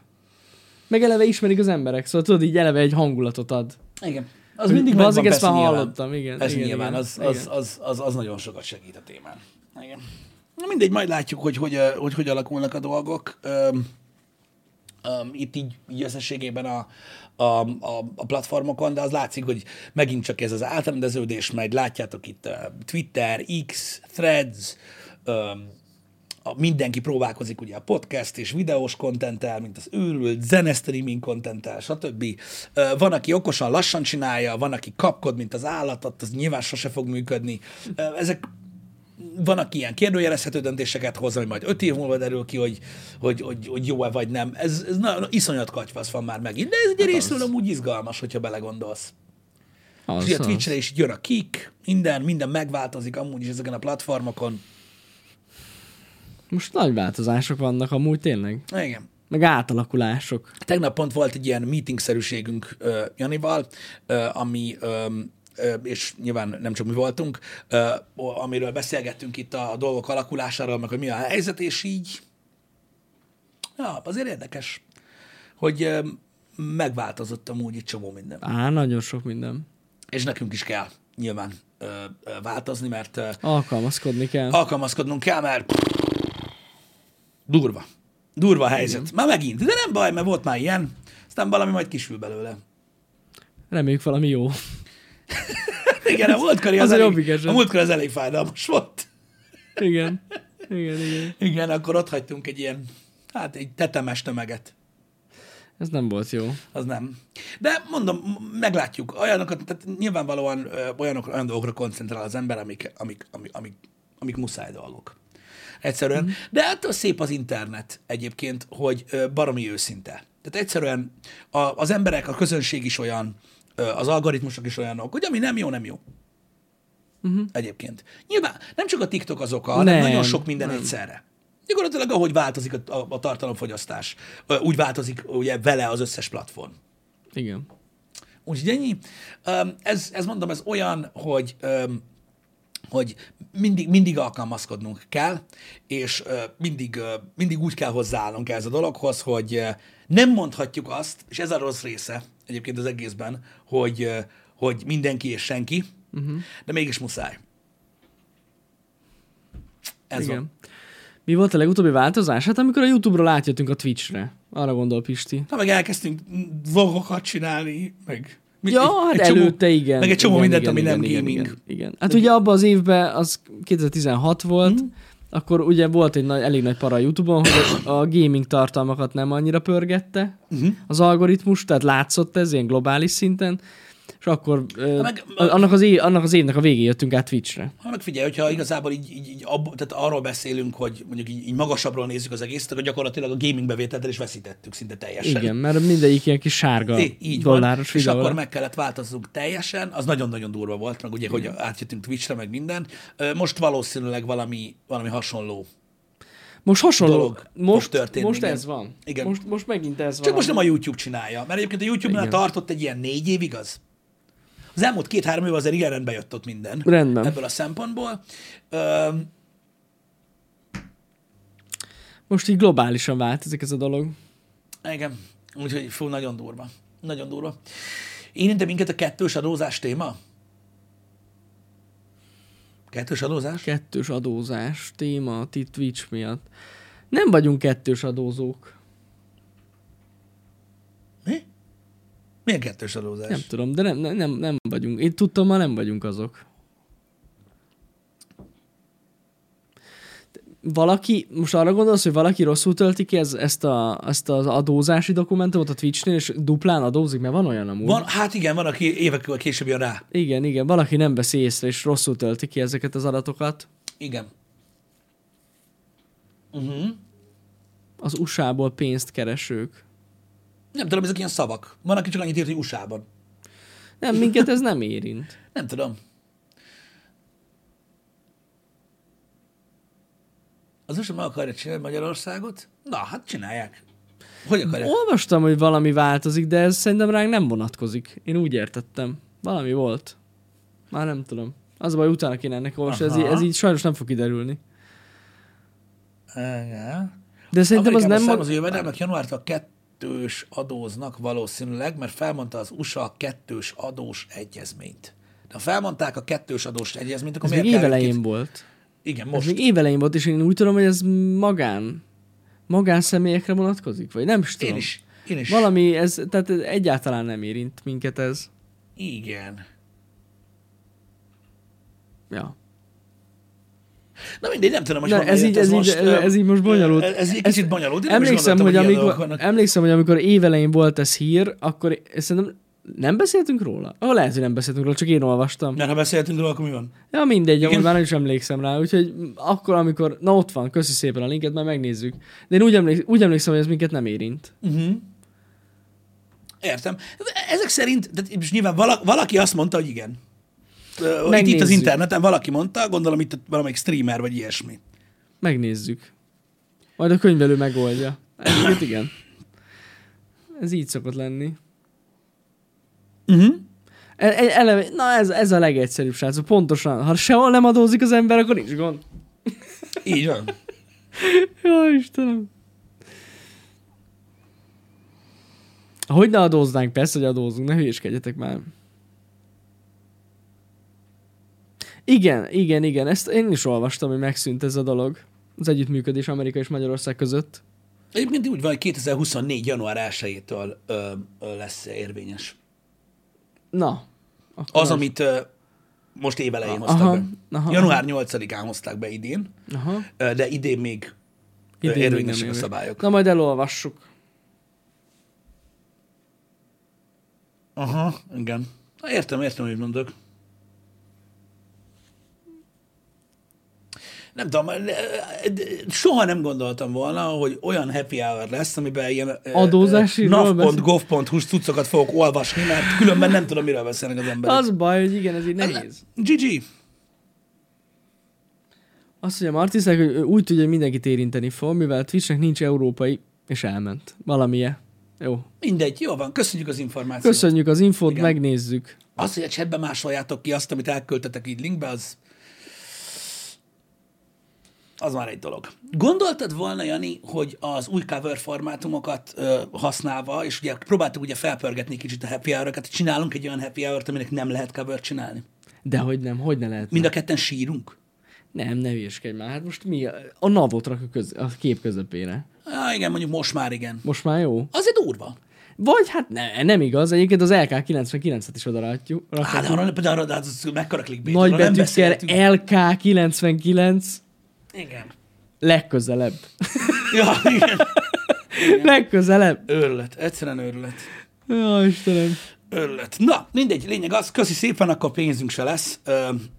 Meg eleve ismerik az emberek, szóval tudod, így eleve egy hangulatot ad. Igen. Az mindig Bazzik, ezt már hallottam, igen. Ez igen, nyilván, igen, az, igen. az, az, az, az, nagyon sokat segít a témán. Igen. Na mindegy, majd látjuk, hogy hogy, hogy, hogy alakulnak a dolgok. Öm, öm, itt így, így összességében a, a, a, a platformokon, de az látszik, hogy megint csak ez az átrendeződés megy. Látjátok itt ö, Twitter, X, Threads, öm, a, mindenki próbálkozik ugye a podcast és videós kontenttel, mint az őrült, zenestreaming kontenttel, stb. Van, aki okosan lassan csinálja, van, aki kapkod, mint az állatot, az nyilván sose fog működni. Ezek van, aki ilyen kérdőjelezhető döntéseket hoz, ami majd öt év múlva derül ki, hogy, hogy, hogy, hogy jó-e vagy nem. Ez, ez na, na, iszonyat katyvasz van már megint, de ez egy részről amúgy izgalmas, hogyha belegondolsz. Az, És ugye a. Twitchre is jön a kick, minden, minden megváltozik amúgy is ezeken a platformokon. Most nagy változások vannak amúgy tényleg. Igen. Meg átalakulások. Tegnap pont volt egy ilyen meetingszerűségünk uh, Janival, uh, ami, um, uh, és nyilván nem csak mi voltunk, uh, amiről beszélgettünk itt a, a dolgok alakulásáról, meg hogy mi a helyzet, és így, ja, azért érdekes, hogy um, megváltozott amúgy itt csomó minden. Á, nagyon sok minden. És nekünk is kell nyilván uh, uh, változni, mert uh, Alkalmazkodni kell. alkalmazkodnunk kell, mert durva. Durva a helyzet. Már megint. De nem baj, mert volt már ilyen. Aztán valami majd kisül belőle. Reméljük valami jó. Igen, a múltkori az, Az elég, a múltkor az elég fájdalmas volt. Igen. Igen, igen. Igen, akkor ott hagytunk egy ilyen, hát egy tetemes tömeget. Ez nem volt jó. Az nem. De mondom, meglátjuk. Olyanokat, tehát nyilvánvalóan ö, olyanok, olyan dolgokra koncentrál az ember, amik, amik, amik, amik, amik muszáj dolgok. Egyszerűen. Mm. De ettől szép az internet egyébként, hogy baromi őszinte. Tehát egyszerűen a, az emberek, a közönség is olyan, az algoritmusok is olyanok, hogy ami nem jó, nem jó. Uh-huh. Egyébként. Nyilván nem csak a TikTok az oka, hanem Nem, nagyon sok minden nem. egyszerre. Gyakorlatilag ahogy változik a, a, a tartalomfogyasztás, úgy változik ugye vele az összes platform. Igen. Úgyhogy ennyi. Ez, ez mondom, ez olyan, hogy, hogy mindig, mindig alkalmazkodnunk kell, és mindig, mindig úgy kell hozzáállnunk ez a dologhoz, hogy nem mondhatjuk azt, és ez a rossz része egyébként az egészben, hogy, hogy mindenki és senki, uh-huh. de mégis muszáj. Ez Igen. van. Mi volt a legutóbbi változás? Hát amikor a YouTube-ról átjöttünk a Twitch-re. Arra gondol Pisti. Na, meg elkezdtünk vlogokat csinálni, meg... Ja, hát egy csomó- előtte igen. Meg egy csomó igen, mindent, igen, ami igen, nem igen, gaming. Igen, igen. Hát ugye abban az évben, az 2016 volt, Mhm. akkor ugye volt egy nagy, elég nagy para a YouTube-on, hogy a gaming tartalmakat nem annyira pörgette Mhm. az algoritmus, tehát látszott ez ilyen globális szinten, és akkor meg- annak, az év, annak az évnek a végén jöttünk át Twitchre. Ha meg figyelj, hogyha igazából így, így, így abba, tehát arról beszélünk, hogy mondjuk így, így magasabbról nézzük az egészet, akkor gyakorlatilag a gaming bevételt el is veszítettük szinte teljesen. Igen, mert mindegyik ilyen kis sárga Í- így dolláros van, és akkor meg kellett változzunk teljesen, az nagyon-nagyon durva volt, meg ugye, hogy átjöttünk Twitchre, meg minden. Most valószínűleg valami, valami hasonló. Most hasonló. dolog most, történni, most igen. ez van. Igen. Most, most megint ez Csak van. most nem a YouTube csinálja, mert egyébként a YouTube-nál Igen. tartott egy ilyen négy év, igaz? Az elmúlt két-három év azért igen rendbe jött ott minden. Rendben. Ebből a szempontból. Ö, Most így globálisan változik ez a dolog. igen, úgyhogy fú, nagyon durva. Nagyon durva. Érinte minket a kettős adózás téma? Kettős adózás? Kettős adózás téma a Twitch miatt. Nem vagyunk kettős adózók. Mi? Milyen kettős adózás? Nem tudom, de nem, nem, nem, vagyunk. Én tudtam, ma nem vagyunk azok. Valaki, most arra gondolsz, hogy valaki rosszul tölti ki ez, ezt, a, ezt az adózási dokumentumot a Twitchnél, és duplán adózik, mert van olyan amúgy. Van, hát igen, van, aki évekkel később jön rá. Igen, igen, valaki nem veszi észre, és rosszul tölti ki ezeket az adatokat. Igen. Uh-huh. Az USA-ból pénzt keresők. Nem tudom, ezek ilyen szavak. Van, aki csak annyit írt, hogy USA-ban. Nem, minket ez nem érint. Nem tudom. Az USA meg akarja csinálni Magyarországot? Na, hát csinálják. Hogy akarják? Olvastam, hogy valami változik, de ez szerintem ránk nem vonatkozik. Én úgy értettem. Valami volt. Már nem tudom. Az a baj, utána kéne ennek olvasni, ez, ez így sajnos nem fog kiderülni. Igen. De szerintem az Amerikában nem... származó jövedelmek januártól kettős adóznak valószínűleg, mert felmondta az USA a kettős adós egyezményt. De ha felmondták a kettős adós egyezményt, akkor Ez még miért kell évelején két- volt. Igen, Ez most. még évelején volt, és én úgy tudom, hogy ez magán, magánszemélyekre vonatkozik, vagy nem is tudom. Én is. Én is. Valami, ez, tehát ez egyáltalán nem érint minket ez. Igen. Ja. Na mindegy, nem tudom, hogy honnan ez így, ez, így, most, ez így most bonyolult. Ez, ez egy kicsit bonyolult. Én nem is Emlékszem, hogy amikor, emlékszem, hogy amikor évelején volt ez hír, akkor szerintem nem beszéltünk róla? Ah, lehet, hogy nem beszéltünk róla, csak én olvastam. Mert ha beszéltünk róla, akkor mi van? Ja, mindegy, Igen. amúgy már nem is emlékszem rá, úgyhogy akkor, amikor, na ott van, köszi szépen a linket, már megnézzük. De én úgy, emlék, úgy emlékszem, hogy ez minket nem érint. Uh-huh. Értem. Ezek szerint, de most nyilván vala, valaki azt mondta, hogy igen. Itt, itt az interneten valaki mondta, gondolom itt valamelyik streamer vagy ilyesmi. Megnézzük. Majd a könyvelő megoldja. Egyébként igen. Ez így szokott lenni. Uh-huh. Eleve, na ez, ez a legegyszerűbb, srácok. Pontosan. Ha sehol nem adózik az ember, akkor nincs gond. Így van. Jó, Istenem. Hogy ne adóznánk? Persze, hogy adózunk, ne hülyéskedjetek már. Igen, igen, igen, ezt én is olvastam, hogy megszűnt ez a dolog. Az együttműködés Amerika és Magyarország között. Egyébként úgy van, hogy 2024. január 1-től ö, ö, lesz érvényes. Na. Akkor Az, amit ö, most évelején hoztak Aha, be. aha. Január 8-án hozták be idén, Aha. de idén még Idén érvényesek a szabályok. Na majd elolvassuk. Aha, igen. Értem, értem, hogy mondok. Nem tudom, soha nem gondoltam volna, hogy olyan happy hour lesz, amiben ilyen ö, Adózásiról nav.gov.hu cuccokat fogok olvasni, mert különben nem tudom, miről beszélnek az emberek. Az baj, hogy igen, ez így nehéz. GG. Azt mondja Martiszek, hogy úgy tudja, hogy mindenkit érinteni fog, mivel Twitchnek nincs európai, és elment. Valamilyen. Jó. Mindegy, jó van, köszönjük az információt. Köszönjük az infót, Igen. megnézzük. Az, hogy a chatben másoljátok ki azt, amit elköltetek így linkbe, az az már egy dolog. Gondoltad volna, Jani, hogy az új cover formátumokat ö, használva, és ugye próbáltuk ugye felpörgetni kicsit a happy hour csinálunk egy olyan happy hour aminek nem lehet cover csinálni. De hogy nem, hogy ne lehet. Mind a ketten sírunk. Nem, ne hülyeskedj már. Hát most mi? A navot rak a, köz, a kép közepére. Ah, igen, mondjuk most már igen. Most már jó? Azért durva. Vagy hát ne, nem igaz. Egyébként az LK99-et is oda rakjuk. Hát, de arra, de arra, de az mekkora clickbait. Nagy betűkkel beszéltünk. LK99 Igen. legközelebb. Ja, igen. legközelebb. Őrület, egyszerűen őrület. Ja, Istenem. Örület. Na, mindegy, lényeg az, köszi szépen, akkor pénzünk se lesz.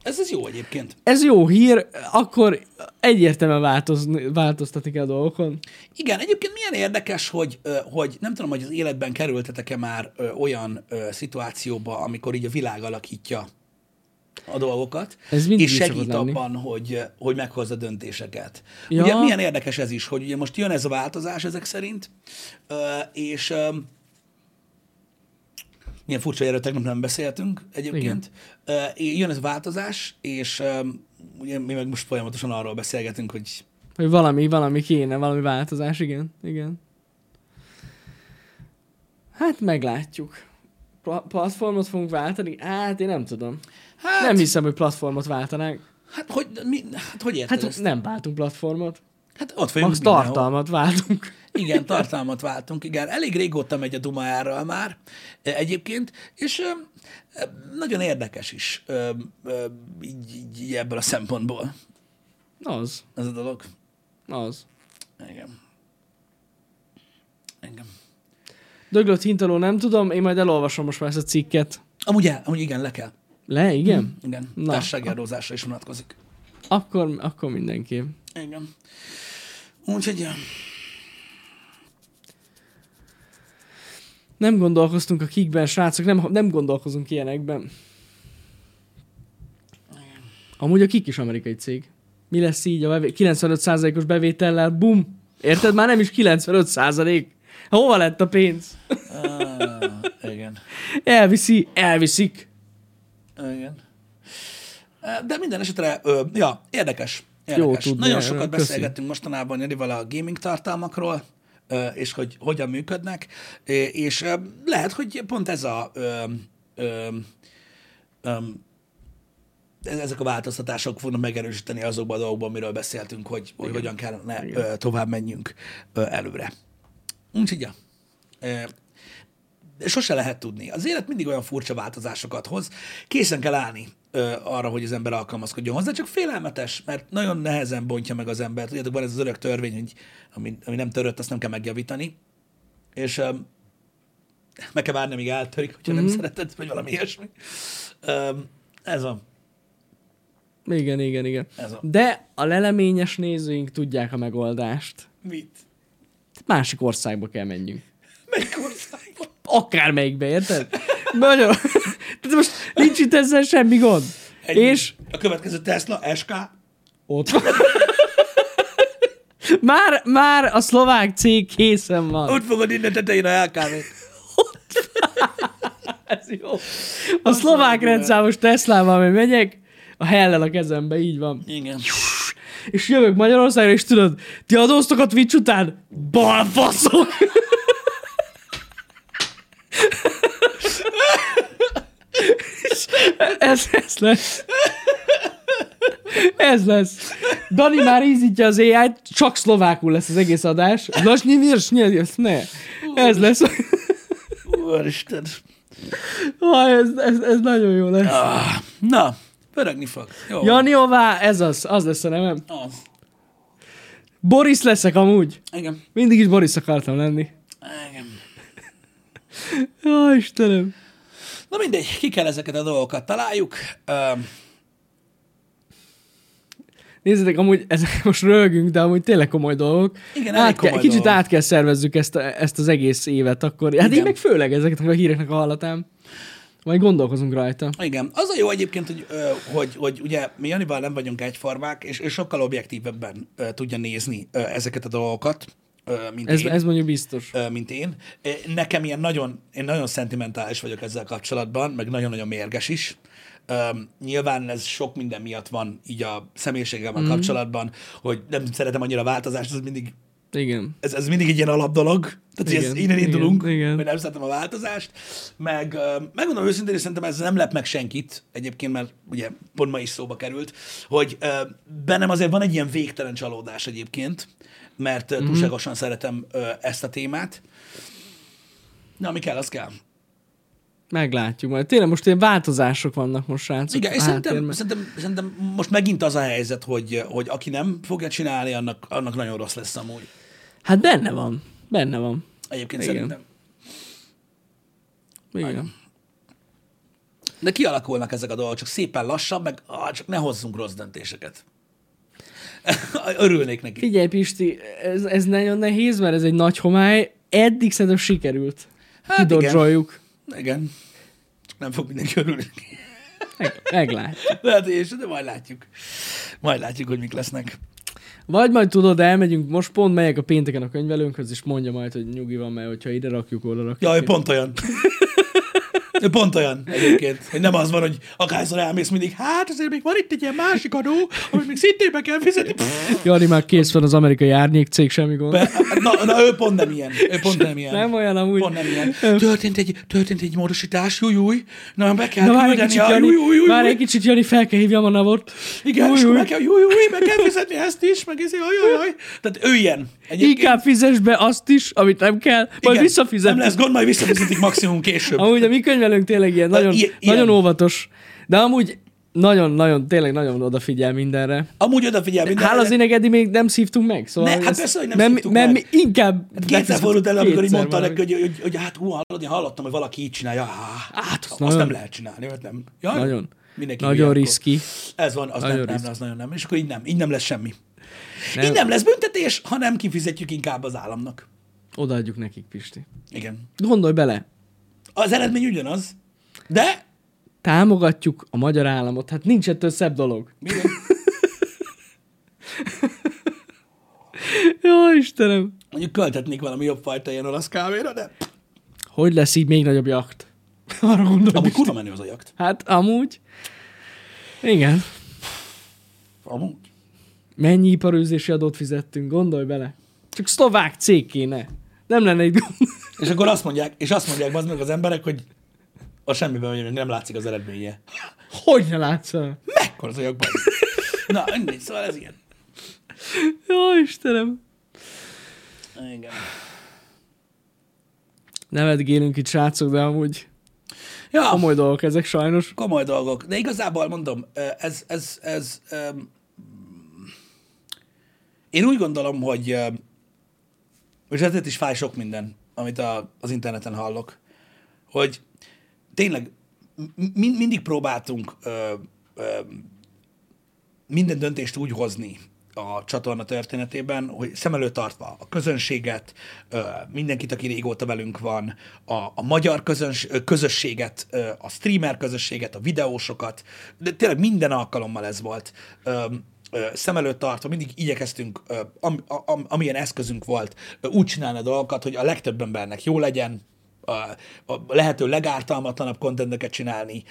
Ez, ez jó egyébként. Ez jó hír, akkor egyértelműen változni, változtatni kell a dolgokon. Igen, egyébként milyen érdekes, hogy, hogy nem tudom, hogy az életben kerültetek-e már olyan szituációba, amikor így a világ alakítja a dolgokat, Ez és segít szokott lenni. abban, hogy, hogy meghozza döntéseket. Ja. Ugye milyen érdekes ez is, hogy ugye most jön ez a változás ezek szerint, és milyen furcsa, erről tegnap nem beszéltünk egyébként. Ö, Jön ez a változás, és ugye mi meg most folyamatosan arról beszélgetünk, hogy Hogy valami, valami kéne, valami változás, igen, igen. Hát meglátjuk. Pla- platformot fogunk váltani? Hát én nem tudom. Hát, Nem hiszem, hogy platformot váltanánk. hát, hogy, mi, hát hogy érted Hát ezt? nem váltunk platformot. Hát ott vagyunk Max tartalmat váltunk. Igen, tartalmat váltunk, igen. Elég régóta megy a Duma erről már e, egyébként, és ö, nagyon érdekes is így, így, így ebből a szempontból Az, ez a dolog. az. Igen. Igen. Döglött hintaló nem tudom, én majd elolvasom most már ezt a cikket. Amúgy, el, amúgy igen, le kell. Le, igen? Igen, Na. társasági adózásra is vonatkozik. Akkor, akkor mindenképp. Igen. Úgyhogy, ja. Nem gondolkoztunk a kikben, srácok, nem, nem gondolkozunk ilyenekben. Amúgy a kik is amerikai cég. Mi lesz így a bevé- 95%-os bevétellel? Bum! Érted? Már nem is 95%. Hova lett a pénz? Ah, igen. Elviszi, elviszik. Igen. De minden esetre, ö, ja, érdekes. érdekes. tudni Nagyon sokat köszi. beszélgettünk mostanában Janival a gaming tartalmakról, és hogy hogyan működnek, és lehet, hogy pont ez a ö, ö, ö, ezek a változtatások fognak megerősíteni azokban a dolgokban, amiről beszéltünk, hogy, hogy hogyan kellene ö, tovább menjünk előre. Úgyhogy, ja. Sose lehet tudni. Az élet mindig olyan furcsa változásokat hoz. Készen kell állni ö, arra, hogy az ember alkalmazkodjon hozzá, csak félelmetes, mert nagyon nehezen bontja meg az embert. Tudjátok, van ez az örök törvény, hogy ami, ami nem törött, azt nem kell megjavítani. És ö, meg kell várni, amíg eltörik, hogyha mm-hmm. nem szereted, vagy valami ilyesmi. Ö, ez a... Igen, igen, igen. Ez a... De a leleményes nézőink tudják a megoldást. Mit? Másik országba kell menjünk. Melyik? Akármelyikbe, érted? Nagyon. Tehát most nincs itt ezzel semmi gond. Ennyi. És A következő Tesla, SK. ott van. Már, már a szlovák cég készen van. Ott fogod innen tetején a LKV-t. Ez jó. A szlovák rendszámos Teslával majd megyek, a hellel a kezembe, így van. Igen. És jövök Magyarországra, és tudod, ti adóztok a Twitch után? Balfaszok! Ez, ez lesz. Ez lesz. Dani már ízítja az AI-t, csak szlovákul lesz az egész adás. Lasnyi virs, ne. Ez lesz. Úristen. Ah, ez, ez, ez nagyon jó lesz. Ah, na, pörögni fog. Jó. Janiová, ez az, az lesz a nevem. Az. Boris leszek amúgy. Igen. Mindig is Boris akartam lenni. Igen. Jó, Istenem. Na mindegy, ki kell ezeket a dolgokat találjuk. Um, Nézzétek, amúgy ezek most rögünk, de amúgy tényleg komoly dolgok. Igen, át kell, komoly Kicsit dolgok. át kell szervezzük ezt, a, ezt az egész évet akkor. Hát Igen. én meg főleg ezeknek a híreknek a hallatám. Majd gondolkozunk rajta. igen. Az a jó egyébként, hogy, hogy, hogy ugye mi Janival nem vagyunk egyformák, és, és sokkal objektívebben tudja nézni ezeket a dolgokat, mint Ez, én. ez mondjuk biztos. mint én. Nekem ilyen nagyon, én nagyon szentimentális vagyok ezzel kapcsolatban, meg nagyon-nagyon mérges is. Um, nyilván ez sok minden miatt van így a személyiségemmel mm. kapcsolatban, hogy nem szeretem annyira változást, ez mindig Igen. ez, ez mindig egy ilyen alapdolog. Tehát, hogy ez Igen, innen igen, indulunk, igen. hogy nem szeretem a változást. Meg megmondom őszintén, és szerintem ez nem lep meg senkit, egyébként, mert ugye pont ma is szóba került, hogy bennem azért van egy ilyen végtelen csalódás egyébként, mert Mhm. uh, túlságosan szeretem ezt a témát. Na, ami kell, az kell. Meglátjuk majd. Tényleg most ilyen változások vannak most, srácok. Igen, és szerintem, szerintem, szerintem most megint az a helyzet, hogy, hogy aki nem fogja csinálni, annak, annak nagyon rossz lesz amúgy. Hát benne van. Benne van. Egyébként Igen. szerintem. Igen. De kialakulnak ezek a dolgok, csak szépen lassan, meg ah, csak ne hozzunk rossz döntéseket. Örülnék neki. Figyelj, Pisti, ez, ez nagyon nehéz, mert ez egy nagy homály. Eddig szerintem sikerült. Hát Kidodzsoljuk. Igen. Csak nem fog mindenki örülni. Meg, meglátjuk. Lehet, és de majd látjuk. Majd látjuk, hogy mik lesznek. Vagy majd tudod, elmegyünk, most pont megyek a pénteken a könyvelőnkhöz, és mondja majd, hogy nyugi van, mert hogyha ide rakjuk, oda rakjuk. Jaj, pont olyan. Pont olyan egyébként, hogy nem az van, hogy akárszor elmész mindig, hát azért még van itt egy ilyen másik adó, amit még szintén be kell fizetni. Jani már kész van az amerikai árnyék cég, semmi gond. Be- Na, na, ő pont nem ilyen. Ő pont nem ilyen. Nem olyan amúgy. Pont nem ilyen. Történt egy, történt egy módosítás, júj, júj. Na, be kell Na küldeni kicsit, a Jani, júj, júj, júj. várj egy kicsit, Jani, fel kell hívjam a navot. Igen, Júj, meg kell, júj, júj, meg kell fizetni ezt is, meg ez, jaj, jaj, jaj. Tehát ő ilyen. Egyébként, Inkább fizes be azt is, amit nem kell, majd igen, visszafizet. Nem lesz gond, majd visszafizetik maximum később. Amúgy a mi könyvelőnk tényleg ilyen, nagyon, ilyen- nagyon óvatos. De amúgy nagyon-nagyon, tényleg nagyon odafigyel mindenre. Amúgy odafigyel mindenre. Hála az ének eddig még nem szívtunk meg. Szóval Ne, hát persze, hogy nem mert, szívtuk mert meg. mi inkább... Kétszer befizetünk fordult elő, amikor így kétszer mondta neki, hogy, hogy, hogy, hát hú, hallod, én hallottam, hogy valaki így csinálja. Há, hát, azt nagyon- nem lehet csinálni, vagy nem. Ja, Nagyon. Mindenki Nagyon riszki. Ez van, az Nagyon nem, nem, az nagyon nem. És akkor így nem, így nem lesz semmi. Nem. Így nem lesz büntetés, ha nem kifizetjük inkább az államnak. Odaadjuk nekik, Pisti. Igen. Gondolj bele, Az eredmény ugyanaz, de támogatjuk a magyar államot. Hát nincs ettől szebb dolog. igen. Jó, Istenem. mondjuk költetnék valami jobb fajta ilyen olasz kávéra, de Hogy lesz így még nagyobb jakt? Arra gondolom. amúgy kurva menő az a jakt. Hát amúgy. Igen. Amúgy. Mennyi iparőzési adót fizettünk, gondolj bele. Csak szlovák cég kéne. Nem lenne egy gond. És akkor azt mondják, és azt mondják az meg az emberek, hogy a semmiben hogy nem látszik az eredménye. Hogy ne látszol? Mekkora az jakban? Na, mindegy, szóval ez ilyen. Jó, Istenem. Igen. Nevetgélünk itt, srácok, de amúgy Ja, komoly dolgok ezek sajnos. komoly dolgok. De igazából mondom, ez, ez, ez, um, én úgy gondolom, hogy um, és ezért is fáj sok minden, amit a, az interneten hallok, hogy tényleg mi, mindig próbáltunk ö, ö, minden döntést úgy hozni a csatorna történetében, hogy szem előtt tartva a közönséget, ö, mindenkit, aki régóta velünk van, a, a magyar közöns, közösséget, ö, a streamer közösséget, a videósokat, de tényleg minden alkalommal ez volt. Ö, szem előtt tartva mindig igyekeztünk, am, am, amilyen eszközünk volt, úgy csinálni a dolgokat, hogy a legtöbb embernek jó legyen, a, a lehető legártalmatlanabb kontenteket csinálni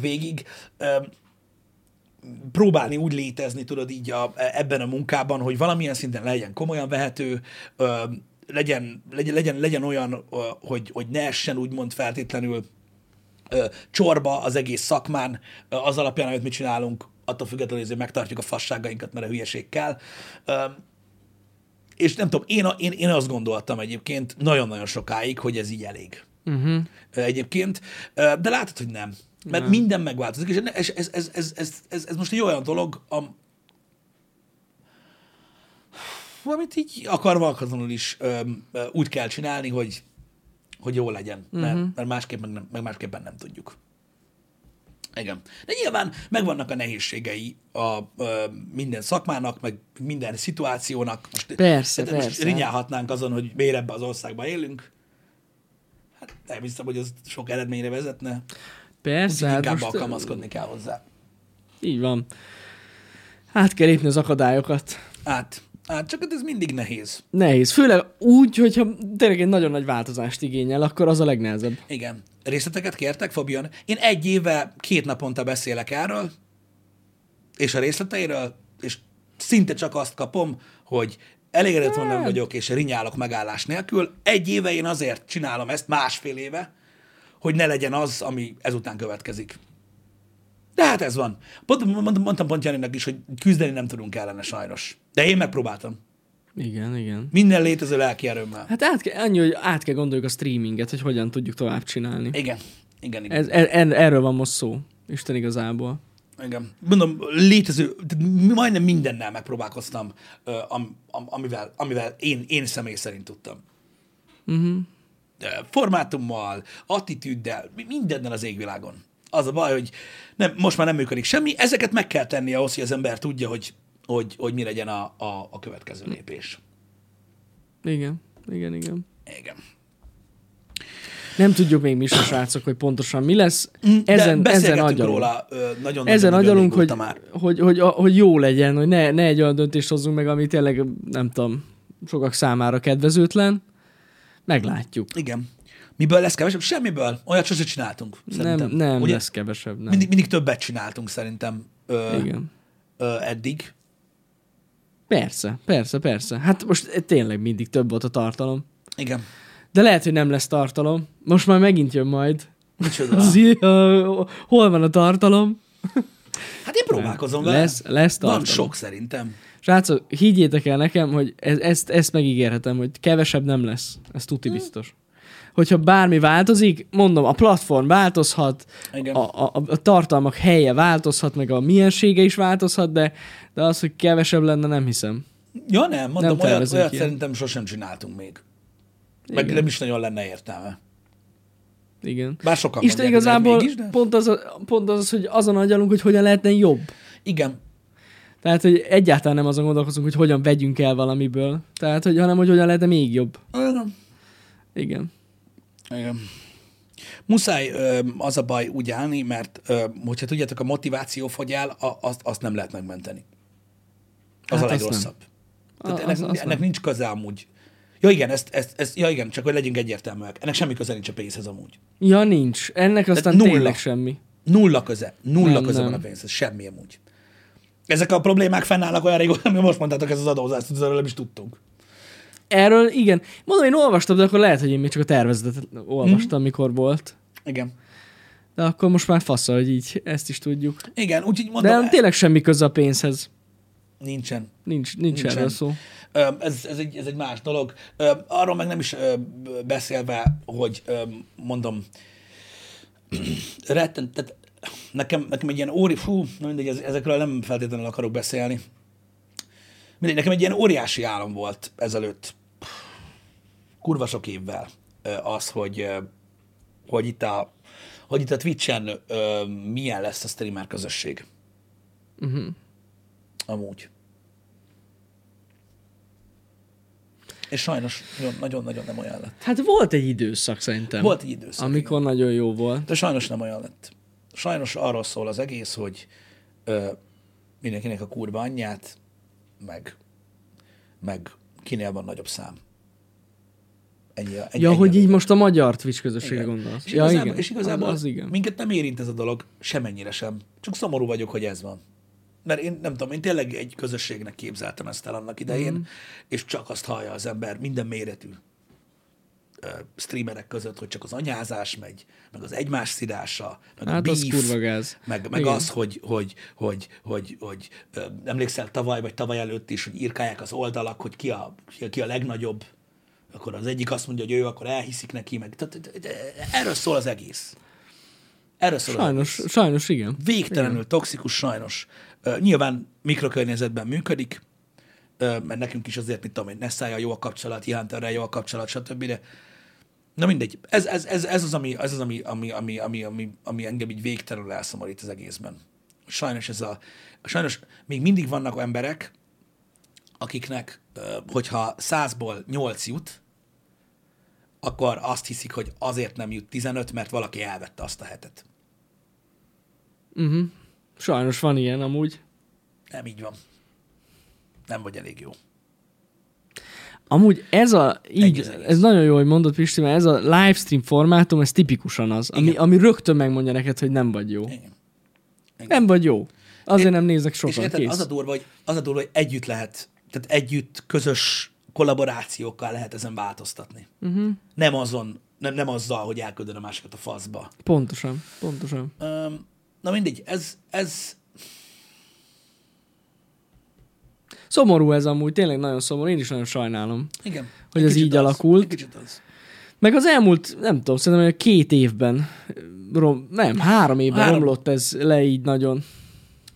végig. Próbálni úgy létezni, tudod, így a, ebben a munkában, hogy valamilyen szinten legyen komolyan vehető, legyen, legyen, legyen, legyen olyan, hogy, hogy ne essen úgymond feltétlenül csorba az egész szakmán, az alapján, amit mi csinálunk, attól függetlenül, hogy megtartjuk a fasságainkat, mert a hülyeség kell. És nem tudom, én, én, én azt gondoltam egyébként nagyon-nagyon sokáig, hogy ez így elég. Uh-huh. Egyébként, de látod, hogy nem. Mert nem. minden megváltozik, és ez, ez, ez, ez, ez, ez, ez most egy olyan dolog, am, amit így akarva akaratlanul is ö, ö, úgy kell csinálni, hogy, hogy jó legyen, mert, Mhm. mert másképp meg, nem, meg másképpen nem tudjuk. Igen. De nyilván megvannak a nehézségei a ö, minden szakmának, meg minden szituációnak. Most, Persze, Most persze. rinyálhatnánk azon, hogy miért ebbe az országban élünk. Hát nem hiszem, hogy ez sok eredményre vezetne. Persze, Úgyhogy hát inkább most alkalmazkodni kell hozzá. így van. Át kell lépni az akadályokat. Hát, hát csak ez mindig nehéz. Nehéz. Főleg úgy, hogyha tényleg egy nagyon nagy változást igényel, akkor az a legnehezebb. Igen. Részleteket kértek, Fabian? Én egy éve, két naponta beszélek erről, és a részleteiről, és szinte csak azt kapom, hogy elégedett nem vagyok, és rinyálok megállás nélkül. Egy éve én azért csinálom ezt, másfél éve, hogy ne legyen az, ami ezután következik. De hát ez van. Pont, mond- mondtam pont Janinak is, hogy küzdeni nem tudunk ellene sajnos. De én megpróbáltam. Igen, igen. Minden létező lelki erőmmel. Hát át kell, annyi, hogy át kell gondoljuk a streaminget, hogy hogyan tudjuk tovább csinálni. Igen. Igen, igen. Ez, er, er, erről van most szó. Isten igazából. Igen. Mondom, létező, majdnem mindennel megpróbálkoztam, am, am, amivel, amivel én, én személy szerint tudtam. Uh-huh. formátummal, attitűddel, mi- mindennel az égvilágon. Az a baj, hogy nem, most már nem működik semmi, ezeket meg kell tenni ahhoz, hogy az ember tudja, hogy, hogy, hogy mi legyen a, a, a következő lépés. Igen, igen, igen. Igen. Nem tudjuk még mi se, srácok, hogy pontosan mi lesz. Ezen, De ezen agyalunk. róla nagyon Ezen nagyon agyalunk, hogy, már. hogy, hogy, hogy, jó legyen, hogy ne, ne egy olyan döntést hozzunk meg, ami tényleg, nem tudom, sokak számára kedvezőtlen. Meglátjuk. Igen. Miből lesz kevesebb? Semmiből. Olyat sose csináltunk. Szerintem. Nem, nem Ugye? lesz kevesebb. Nem. Mindig, mindig többet csináltunk szerintem ö, Igen. ö, eddig. Persze, persze, persze. Hát most tényleg mindig több volt a tartalom. Igen. De lehet, hogy nem lesz tartalom. Most már megint jön majd. Micsoda? Hol van a tartalom? Hát én próbálkozom vele. Lesz, lesz Van tartalom. sok szerintem. Srácok, higgyétek el nekem, hogy ez, ezt, ezt megígérhetem, hogy kevesebb nem lesz. Ez tuti biztos. Hogyha bármi változik, mondom, a platform változhat, Igen. a, a, a tartalmak helye változhat, meg a miensége is változhat, de, de az, hogy kevesebb lenne, nem hiszem. Ja nem, mondom, Nem olyat, olyat ilyen. szerintem sosem csináltunk még. Meg Igen. nem is nagyon lenne értelme. Igen. Bár sokan Isten igazából mégis, de... pont, az, pont az, hogy azon agyalunk, hogy hogyan lehetne jobb. Igen. Tehát, hogy egyáltalán nem azon gondolkozunk, hogy hogyan vegyünk el valamiből. Tehát, hogy, hanem, hogy hogyan lehetne még jobb. Igen. Igen. Igen. Muszáj ö, az a baj úgy állni, mert ö, hogyha tudjátok, a motiváció fogy el, a, azt, azt nem lehet megmenteni. Az Hát a legrosszabb. Tehát A- ennek, az- az ennek nem. nincs köze amúgy. Ja igen, ezt, ezt, ezt, ja igen, csak hogy legyünk egyértelműek. Ennek semmi köze nincs a pénzhez amúgy. Ja, nincs. Ennek aztán nulla. tényleg semmi. Nulla köze. Nulla Nem, köze nem. van a pénzhez. Semmi amúgy. Ezek a problémák fennállnak olyan régóta, ami most mondtátok, ez az adózás, erről nem is tudtunk. Erről igen. Mondom, én olvastam, de akkor lehet, hogy én még csak a tervezetet olvastam, Mhm. mikor volt. Igen. De akkor most már fasz, hogy így ezt is tudjuk. Igen, úgyhogy mondom, De tényleg semmi köze a pénzhez. nincsen. Nincs, nincs Nincsen. erről szó. Ez, ez, egy, ez egy más dolog. Arról meg nem is beszélve, hogy mondom, rettent, tehát nekem, nekem egy ilyen óri, fú, na mindegy, ez- ezekről nem feltétlenül akarok beszélni. Mindegy, nekem egy ilyen óriási álom volt ezelőtt, kurva sok évvel az, hogy, hogy itt a, hogy itt a Twitch-en ö, milyen lesz a streamer közösség. Uh-huh. Amúgy. És sajnos nagyon- nagyon-nagyon nem olyan lett. Hát volt egy időszak szerintem. Volt egy időszak, Amikor nagyon jó volt. De sajnos nem olyan lett. Sajnos arról szól az egész, hogy ö, mindenkinek a kurva anyját, meg, meg kinél van nagyobb szám. Ennyi, a- ennyi, Ja, ennyi hogy a így most a magyar Twitch közösségre Igen. gondolsz. És Ja, igazából, igen. és igazából az, az igen. minket nem érint ez a dolog semennyire sem. Csak szomorú vagyok, hogy ez van. Mert én nem tudom, én tényleg egy közösségnek képzeltem ezt el annak idején, mm. és csak azt hallja az ember minden méretű streamerek között, hogy csak az anyázás megy, meg az egymás szidása, meg a Hát az beef, kurva gáz. meg, meg Igen. az, hogy, hogy, hogy, hogy, hogy ö, emlékszel tavaly vagy tavaly előtt is, hogy írkálják az oldalak, hogy a, ki a, ki a legnagyobb, akkor az egyik azt mondja, hogy ő, akkor elhiszik neki, meg tehát, erről szól az egész. Erről szól az Sajnos, egész. sajnos igen. Végtelenül igen. toxikus, sajnos. Nyilván mikrokörnyezetben működik, mert nekünk is azért, mit tudom én, Nessája jó a kapcsolat, Hunterrel jó a kapcsolat, stb. De na mindegy, ez, ez, ez, ez az, ami, ez az ami, ami, ami, ami, ami, ami engem így végtelenül elszomorít az egészben. Sajnos ez a, sajnos még mindig vannak emberek, akiknek, ö, hogyha százból nyolc jut, akkor azt hiszik, hogy azért nem jut 15, mert valaki elvette azt a hetet. Uh-huh. Sajnos van ilyen amúgy. Nem így van. Nem vagy elég jó. Amúgy ez a, így, egész. ez nagyon jó, hogy mondod Pisti, mert ez a livestream formátum, ez tipikusan az, ami, Igen. ami rögtön megmondja neked, hogy nem vagy jó. Igen. Nem vagy jó. Azért nem nézek És sokan, érted, kész. az a, durva, hogy, az a durva, hogy együtt lehet, tehát együtt közös kollaborációkkal lehet ezen változtatni. Uh-huh. Nem azon, nem, nem azzal, hogy elküldöd a másikat a faszba. Pontosan, pontosan. Um, na mindegy, ez, ez, Szomorú ez amúgy, tényleg nagyon szomorú, én is nagyon sajnálom. igen. Hogy Egy ez így az, alakult. Egy kicsit az. Meg az elmúlt, nem tudom, szerintem hogy két évben, rom, nem, három évben Három. romlott ez le így nagyon.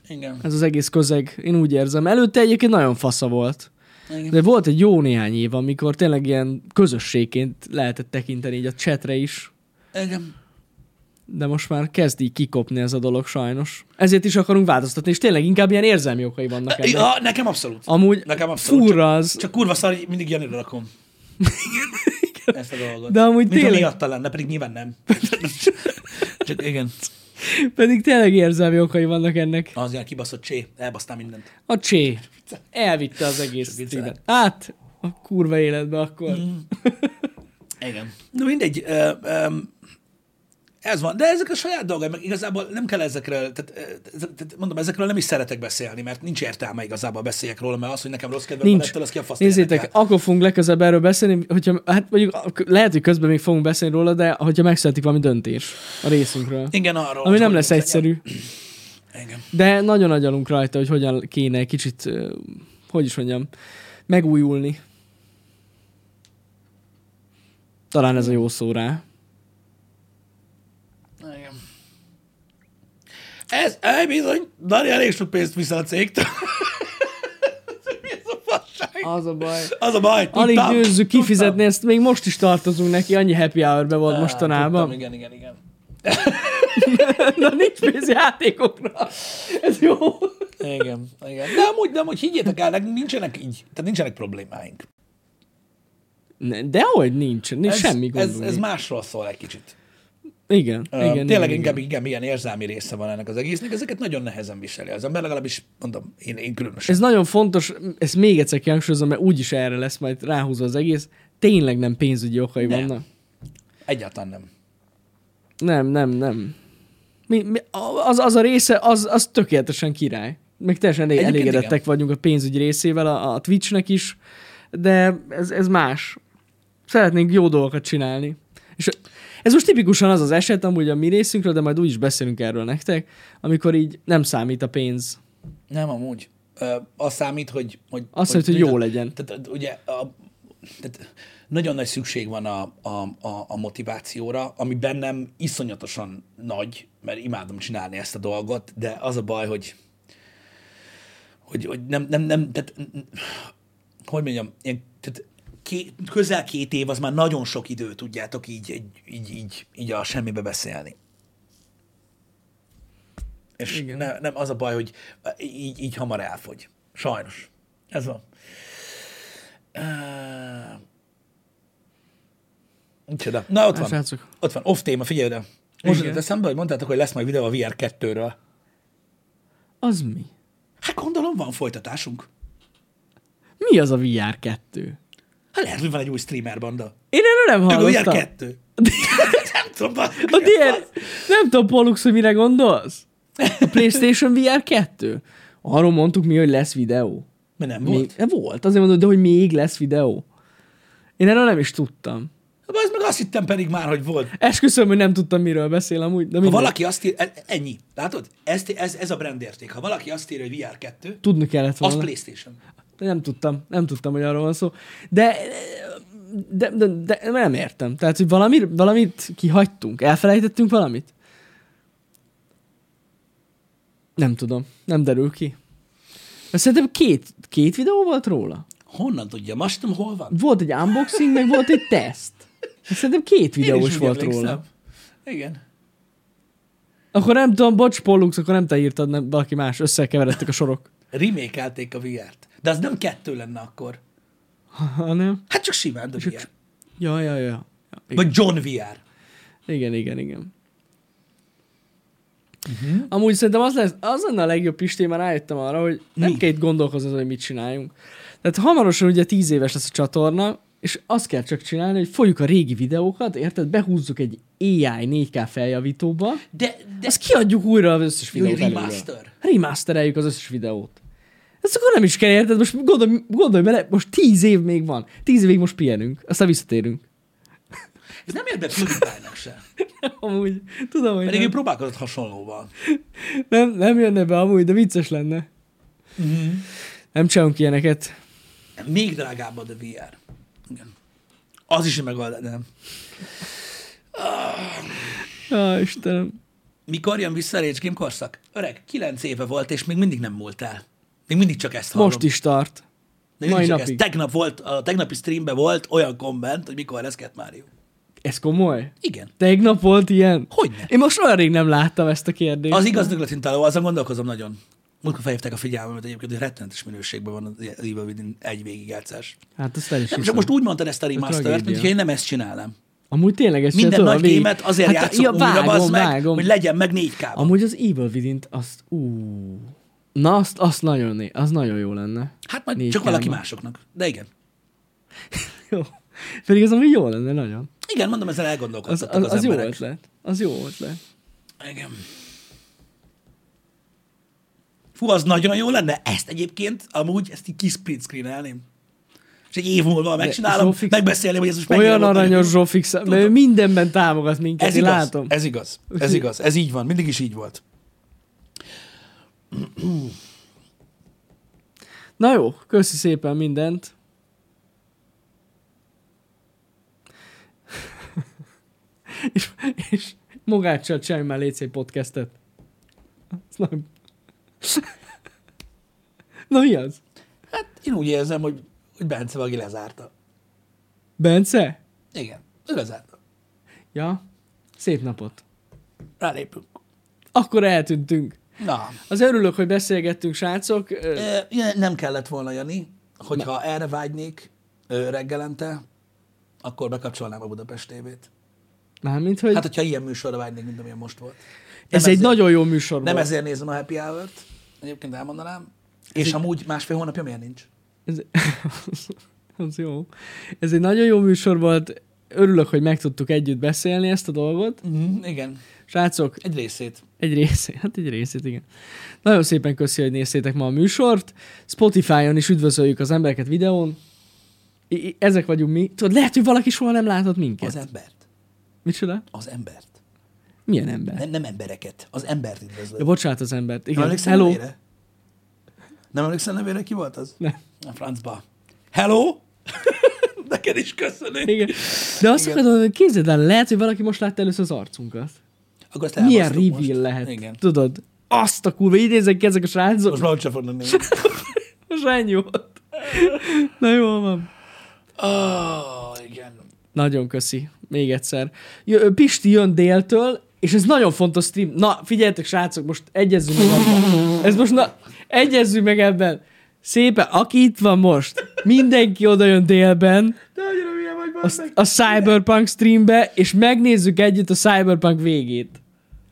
Igen. Ez az egész közeg, én úgy érzem. Előtte egyébként nagyon fasza volt. Igen. De volt egy jó néhány év, amikor tényleg ilyen közösségként lehetett tekinteni így a chatre is, Igen. de most már kezd így kikopni ez a dolog sajnos. Ezért is akarunk változtatni, és tényleg inkább ilyen érzelmi okai vannak ennek. Ja, nekem abszolút. Amúgy Nekem abszolút. furra az, Csak kurva szar, mindig Janira rakom. Ezt a dolgot. De amúgy Mint tényleg- miatta lenne, pedig nyilván nem. Csak igen. Pedig tényleg érzelmi okai vannak ennek. Az ilyen kibaszott csé, elbasztál mindent. A csé elvitte az egész. Hát, a kurva életbe akkor. Mm. Igen. Na mindegy, ö, ö, ez van, de ezek a saját dolgai, meg igazából nem kell ezekről, tehát, ö, tehát mondom, ezekről nem is szeretek beszélni, mert nincs értelme igazából beszéljek róla, mert az, hogy nekem rossz kedvem van, Nincs. ettől az ki a fasz Nézzétek, érdekel. akkor fogunk legközelebb erről beszélni, hogyha, hát mondjuk lehet, hogy közben még fogunk beszélni róla, de hogyha megszületik valami döntés a részünkről. Igen, arról. Ami nem lesz egyszerű, Igen. de nagyon agyalunk rajta, hogy hogyan kéne kicsit, ö, hogy is mondjam, megújulni. Talán ez a jó szó rá. Igen. Ez, ej, bizony, Dani elég sok pénzt viszel a cégtől. Mi ez a fasság? Az a baj. Az a baj, tudtam. Alig győzzük tudtam. kifizetni, ezt még most is tartozunk neki, annyi happy hour volt Á, mostanában. tudtam, Igen, igen, igen. Na nincs pénz játékokra. Ez jó. Igen, igen. De amúgy, de amúgy higgyétek el, nincsenek így, tehát nincsenek problémáink. Ne, dehogy nincs, nincs Ez, semmi ez, gondunk. ez másról szól egy kicsit. Igen, Ö, igen, Tényleg igen, inkább, igen. inkább ilyen érzelmi része van ennek az egésznek, ezeket nagyon nehezen viseli az ember, legalábbis mondom, én, én különösen. Ez nagyon fontos, ezt még egyszer kihangsúlyozom, mert úgyis erre lesz majd ráhúzva az egész. Tényleg nem pénzügyi okai Nem. vannak. Egyáltalán nem. Nem, nem, nem. Mi, mi, az, az a része, az, az tökéletesen király. Meg teljesen elég, Egyébként elégedettek igen. vagyunk a pénzügyi részével, a, a Twitchnek is, de ez, ez más. Szeretnénk jó dolgokat csinálni. És ez most tipikusan az az eset, amúgy a mi részünkről, de majd úgy is beszélünk erről nektek, amikor így nem számít a pénz. Nem, amúgy. Ö, az számít, hogy... hogy Azt számít, hogy jó legyen. Tehát ugye a, tehát nagyon nagy szükség van a, a, a, a motivációra, ami bennem iszonyatosan nagy, mert imádom csinálni ezt a dolgot, de az a baj, hogy hogy, hogy nem, nem, nem, tehát, hogy mondjam, ilyen, tehát ké, közel két év az már nagyon sok idő, tudjátok így, így, így, így, így a semmibe beszélni. És Igen. ne, nem az a baj, hogy így, így hamar elfogy. Sajnos. Ez van. Uh, Micsoda. Na, ott van. srácok. Ott van. Off téma, figyelj ide. Most jutott eszembe, hogy mondtátok, hogy lesz majd videó a VR 2-ről. Az mi? Hát gondolom, van folytatásunk. Mi az a VR 2? Hát lehet, hogy van egy új streamer banda. Én erről nem hallottam. 2. nem tudom, A DR... Nem tudom, Pollux, hogy mire gondolsz? A PlayStation VR 2? Arról mondtuk mi, hogy lesz videó. Mert nem Még, volt. volt. volt, azért mondod, de hogy még lesz videó. Én erről nem is tudtam. Az meg azt hittem pedig már, hogy volt. Esküszöm, hogy nem tudtam, miről beszél amúgy. De Ha valaki azt ír, e- ennyi. Látod? Ez, ez, ez a brandérték. Ha valaki azt írja, hogy VR 2, Tudni kellett az volna. PlayStation. Nem tudtam, nem tudtam, hogy arról van szó. De, de, de, de nem értem. Tehát, hogy valami, valamit kihagytunk, elfelejtettünk valamit? Nem tudom, nem derül ki. Szerintem két, két videó volt róla. Honnan tudja? Most tudom, hol van. Volt egy unboxing, meg volt egy teszt. Szerintem két Én videó is is úgy volt emlékszem. róla. Igen. Akkor nem tudom, bocs, Pollux, akkor nem te írtad, nem, valaki más, összekeveredtek a sorok. Remékelték a VR-t. De az nem kettő lenne akkor. Hanem? Hát csak simán a VR. Ja, ja, ja. ja. Igen. Vagy John VR. Igen, igen, igen. Uh-huh. Amúgy szerintem az, lesz, az lenne a legjobb Pisti, már rájöttem arra, hogy nem Mi? kell itt gondolkozni, hogy mit csináljunk. Tehát hamarosan ugye tíz éves lesz a csatorna, és azt kell csak csinálni, hogy fogjuk a régi videókat, érted? Behúzzuk egy AI 4K feljavítóba, De, de ezt kiadjuk újra az összes videót remaster. Remastereljük az összes videót. Ezt akkor nem is kell, érted? Most gondolj, gondolj bele, most tíz év még van. Tíz évig most pihenünk, aztán visszatérünk. ez nem ér be PewDiePie-nak se. Amúgy, tudom, hogy Pedig ő nem, próbálkozott hasonlóval. nem, nem jönne be amúgy, de vicces lenne. Mm-hmm. Nem csinálunk ilyeneket. Még drágább a VR. Az is nem. Á, Istenem. Mikor jön vissza a Rage Game korszak? Öreg, kilenc éve volt, és még mindig nem múlt el. Még mindig csak ezt hallom. Most is tart. De Mai napig. ez. Tegnap volt, a tegnapi streamben volt olyan komment, hogy mikor lesz Cat Mario. Ez komoly? Igen. Tegnap volt ilyen? Hogyne. Én most olyan rég nem láttam ezt a kérdést. Az igaz dögletintáló, azon gondolkozom nagyon. Múltkor felhívták a figyelmemet egyébként, hogy rettenetes minőségben van az Evil Within egy végigjátszás. Hát azt el is Nem, csak most úgy mondtad ezt a remastert, mint hogy én nem ezt csinálnám. Amúgy tényleg ez Minden nagy végig- gémet azért hát, játszok ja, újra, vágom, meg, vágom. hogy legyen meg 4 k Amúgy az Evil within azt, ú, na azt, azt nagyon, az nagyon jó lenne. Hát majd csak valaki másoknak. De igen. Jó. Pedig az amúgy jó lenne nagyon. Igen, mondom, ezzel Az, elgondolkodtak az, az, az jó emberek. ötlet. Az jó ötlet. Igen. Fú, az nagyon jó lenne. Ezt egyébként, amúgy, ezt így kis split screen És egy év múlva megcsinálom, Zsófix- megbeszélni, hogy ez most Olyan nagyon aranyos. Zsófix, mert mindenben támogat minket, Ez igaz, látom. ez igaz, ez igaz, ez így van, mindig is így volt. Na jó, köszi szépen mindent. és, és magáccsal csinálj már légy podcastet. Ez nem... Na mi az? Hát én úgy érzem, hogy, hogy Bence valaki lezárta. Bence? Igen, ő lezárta. Ja, szép napot. Rálépünk. Akkor eltűntünk. Na, Az örülök, hogy beszélgettünk, srácok. E, nem kellett volna, Jani, hogyha erre vágynék reggelente, akkor bekapcsolnám a Budapest tévét. Mármint, hogy Hát, hogyha ilyen műsorra vágynék, mint amilyen most volt. ez nem egy ezért- nagyon jó műsor Nem volt. ezért nézem a Happy Hour-t, egyébként elmondanám. És amúgy másfél hónapja miért nincs? Ez, az jó. Ez egy nagyon jó műsor volt. Örülök, hogy meg tudtuk együtt beszélni ezt a dolgot. Mm, igen, Srácok, egy részét. egy részét, hát egy részét, igen. Nagyon szépen köszi, hogy néztétek ma a műsort. Spotify-on is üdvözöljük az embereket videón. I- ezek vagyunk mi. Tudod, lehet, hogy valaki soha nem látott minket. Az embert. Micsoda? Az embert. Milyen ember? Nem, nem embereket. Az embert Ja, üdvözlöm. bocsánat az embert. Nem Igen. emlékszel Hello. nevére? Nem emlékszel nevére, ki volt az? Nem. A francba. Hello? Neked is köszönöm. Igen. De azt akarod, hogy képzeld el, lehet, hogy valaki most látta először az arcunkat. Akkor ezt Milyen reveal most. lehet. Igen. Tudod? Azt a kurva, így nézek ezek a srácok. Most már úgyse fognak nézni. Most ennyi volt. Na jó van. Oh, igen. Nagyon köszi. Még egyszer. Jö, Pisti jön déltől, és ez nagyon fontos stream. Na, figyeljetek, srácok, most egyezzünk meg ebben. Ez most, na, egyezzünk meg ebben. Szépen, aki itt van most, mindenki oda jön délben a, a Cyberpunk streambe, és megnézzük együtt a Cyberpunk végét.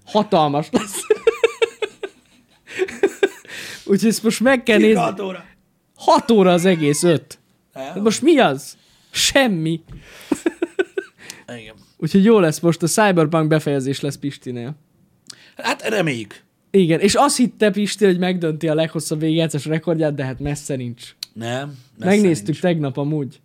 Hatalmas lesz. Úgyhogy ezt most meg kell nézni. 6 óra. 6 óra az egész, 5. Nem? Most mi az? Semmi. Igen. Úgyhogy jó lesz most, a Cyberpunk befejezés lesz Pistinél. Hát reméljük. Igen, és azt hitte Pisti, hogy megdönti a leghosszabb végigjátszás rekordját, de hát messze nincs. Nem. messze Megnéztük nincs. tegnap amúgy.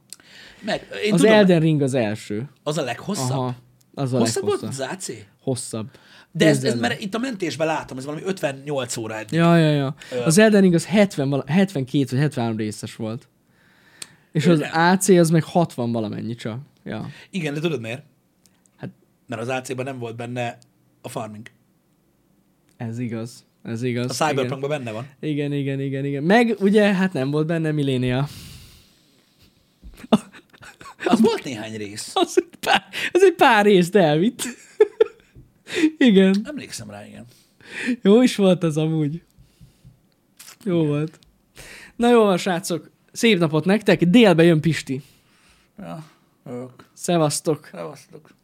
Meg, én Az tudom, Elden Ring az első. az a leghosszabb. Aha, az a Hosszabb volt leghosszabb. az AC? Hosszabb. De ez, ez mert itt a mentésben látom, ez valami 58 óra eddig. Ja, ja, ja. Az Elden Ring az 70, vala- 72 vagy 73 részes volt. És az AC az meg 60 valamennyi csak. Ja. Igen, de tudod miért? Mert az AC-ban nem volt benne a farming. ez igaz. Ez igaz. A Cyberpunkban benne van. Igen, igen, igen, igen. Meg ugye, hát nem volt benne Millennia. Az volt néhány rész. Az egy pár, ez egy pár részt elvitt. igen. Emlékszem rá, igen. Jó is volt az amúgy. Jó volt. Na jó van, srácok. Szép napot nektek. Délbe jön Pisti. Ja, ők. Szevasztok. Szevasztok.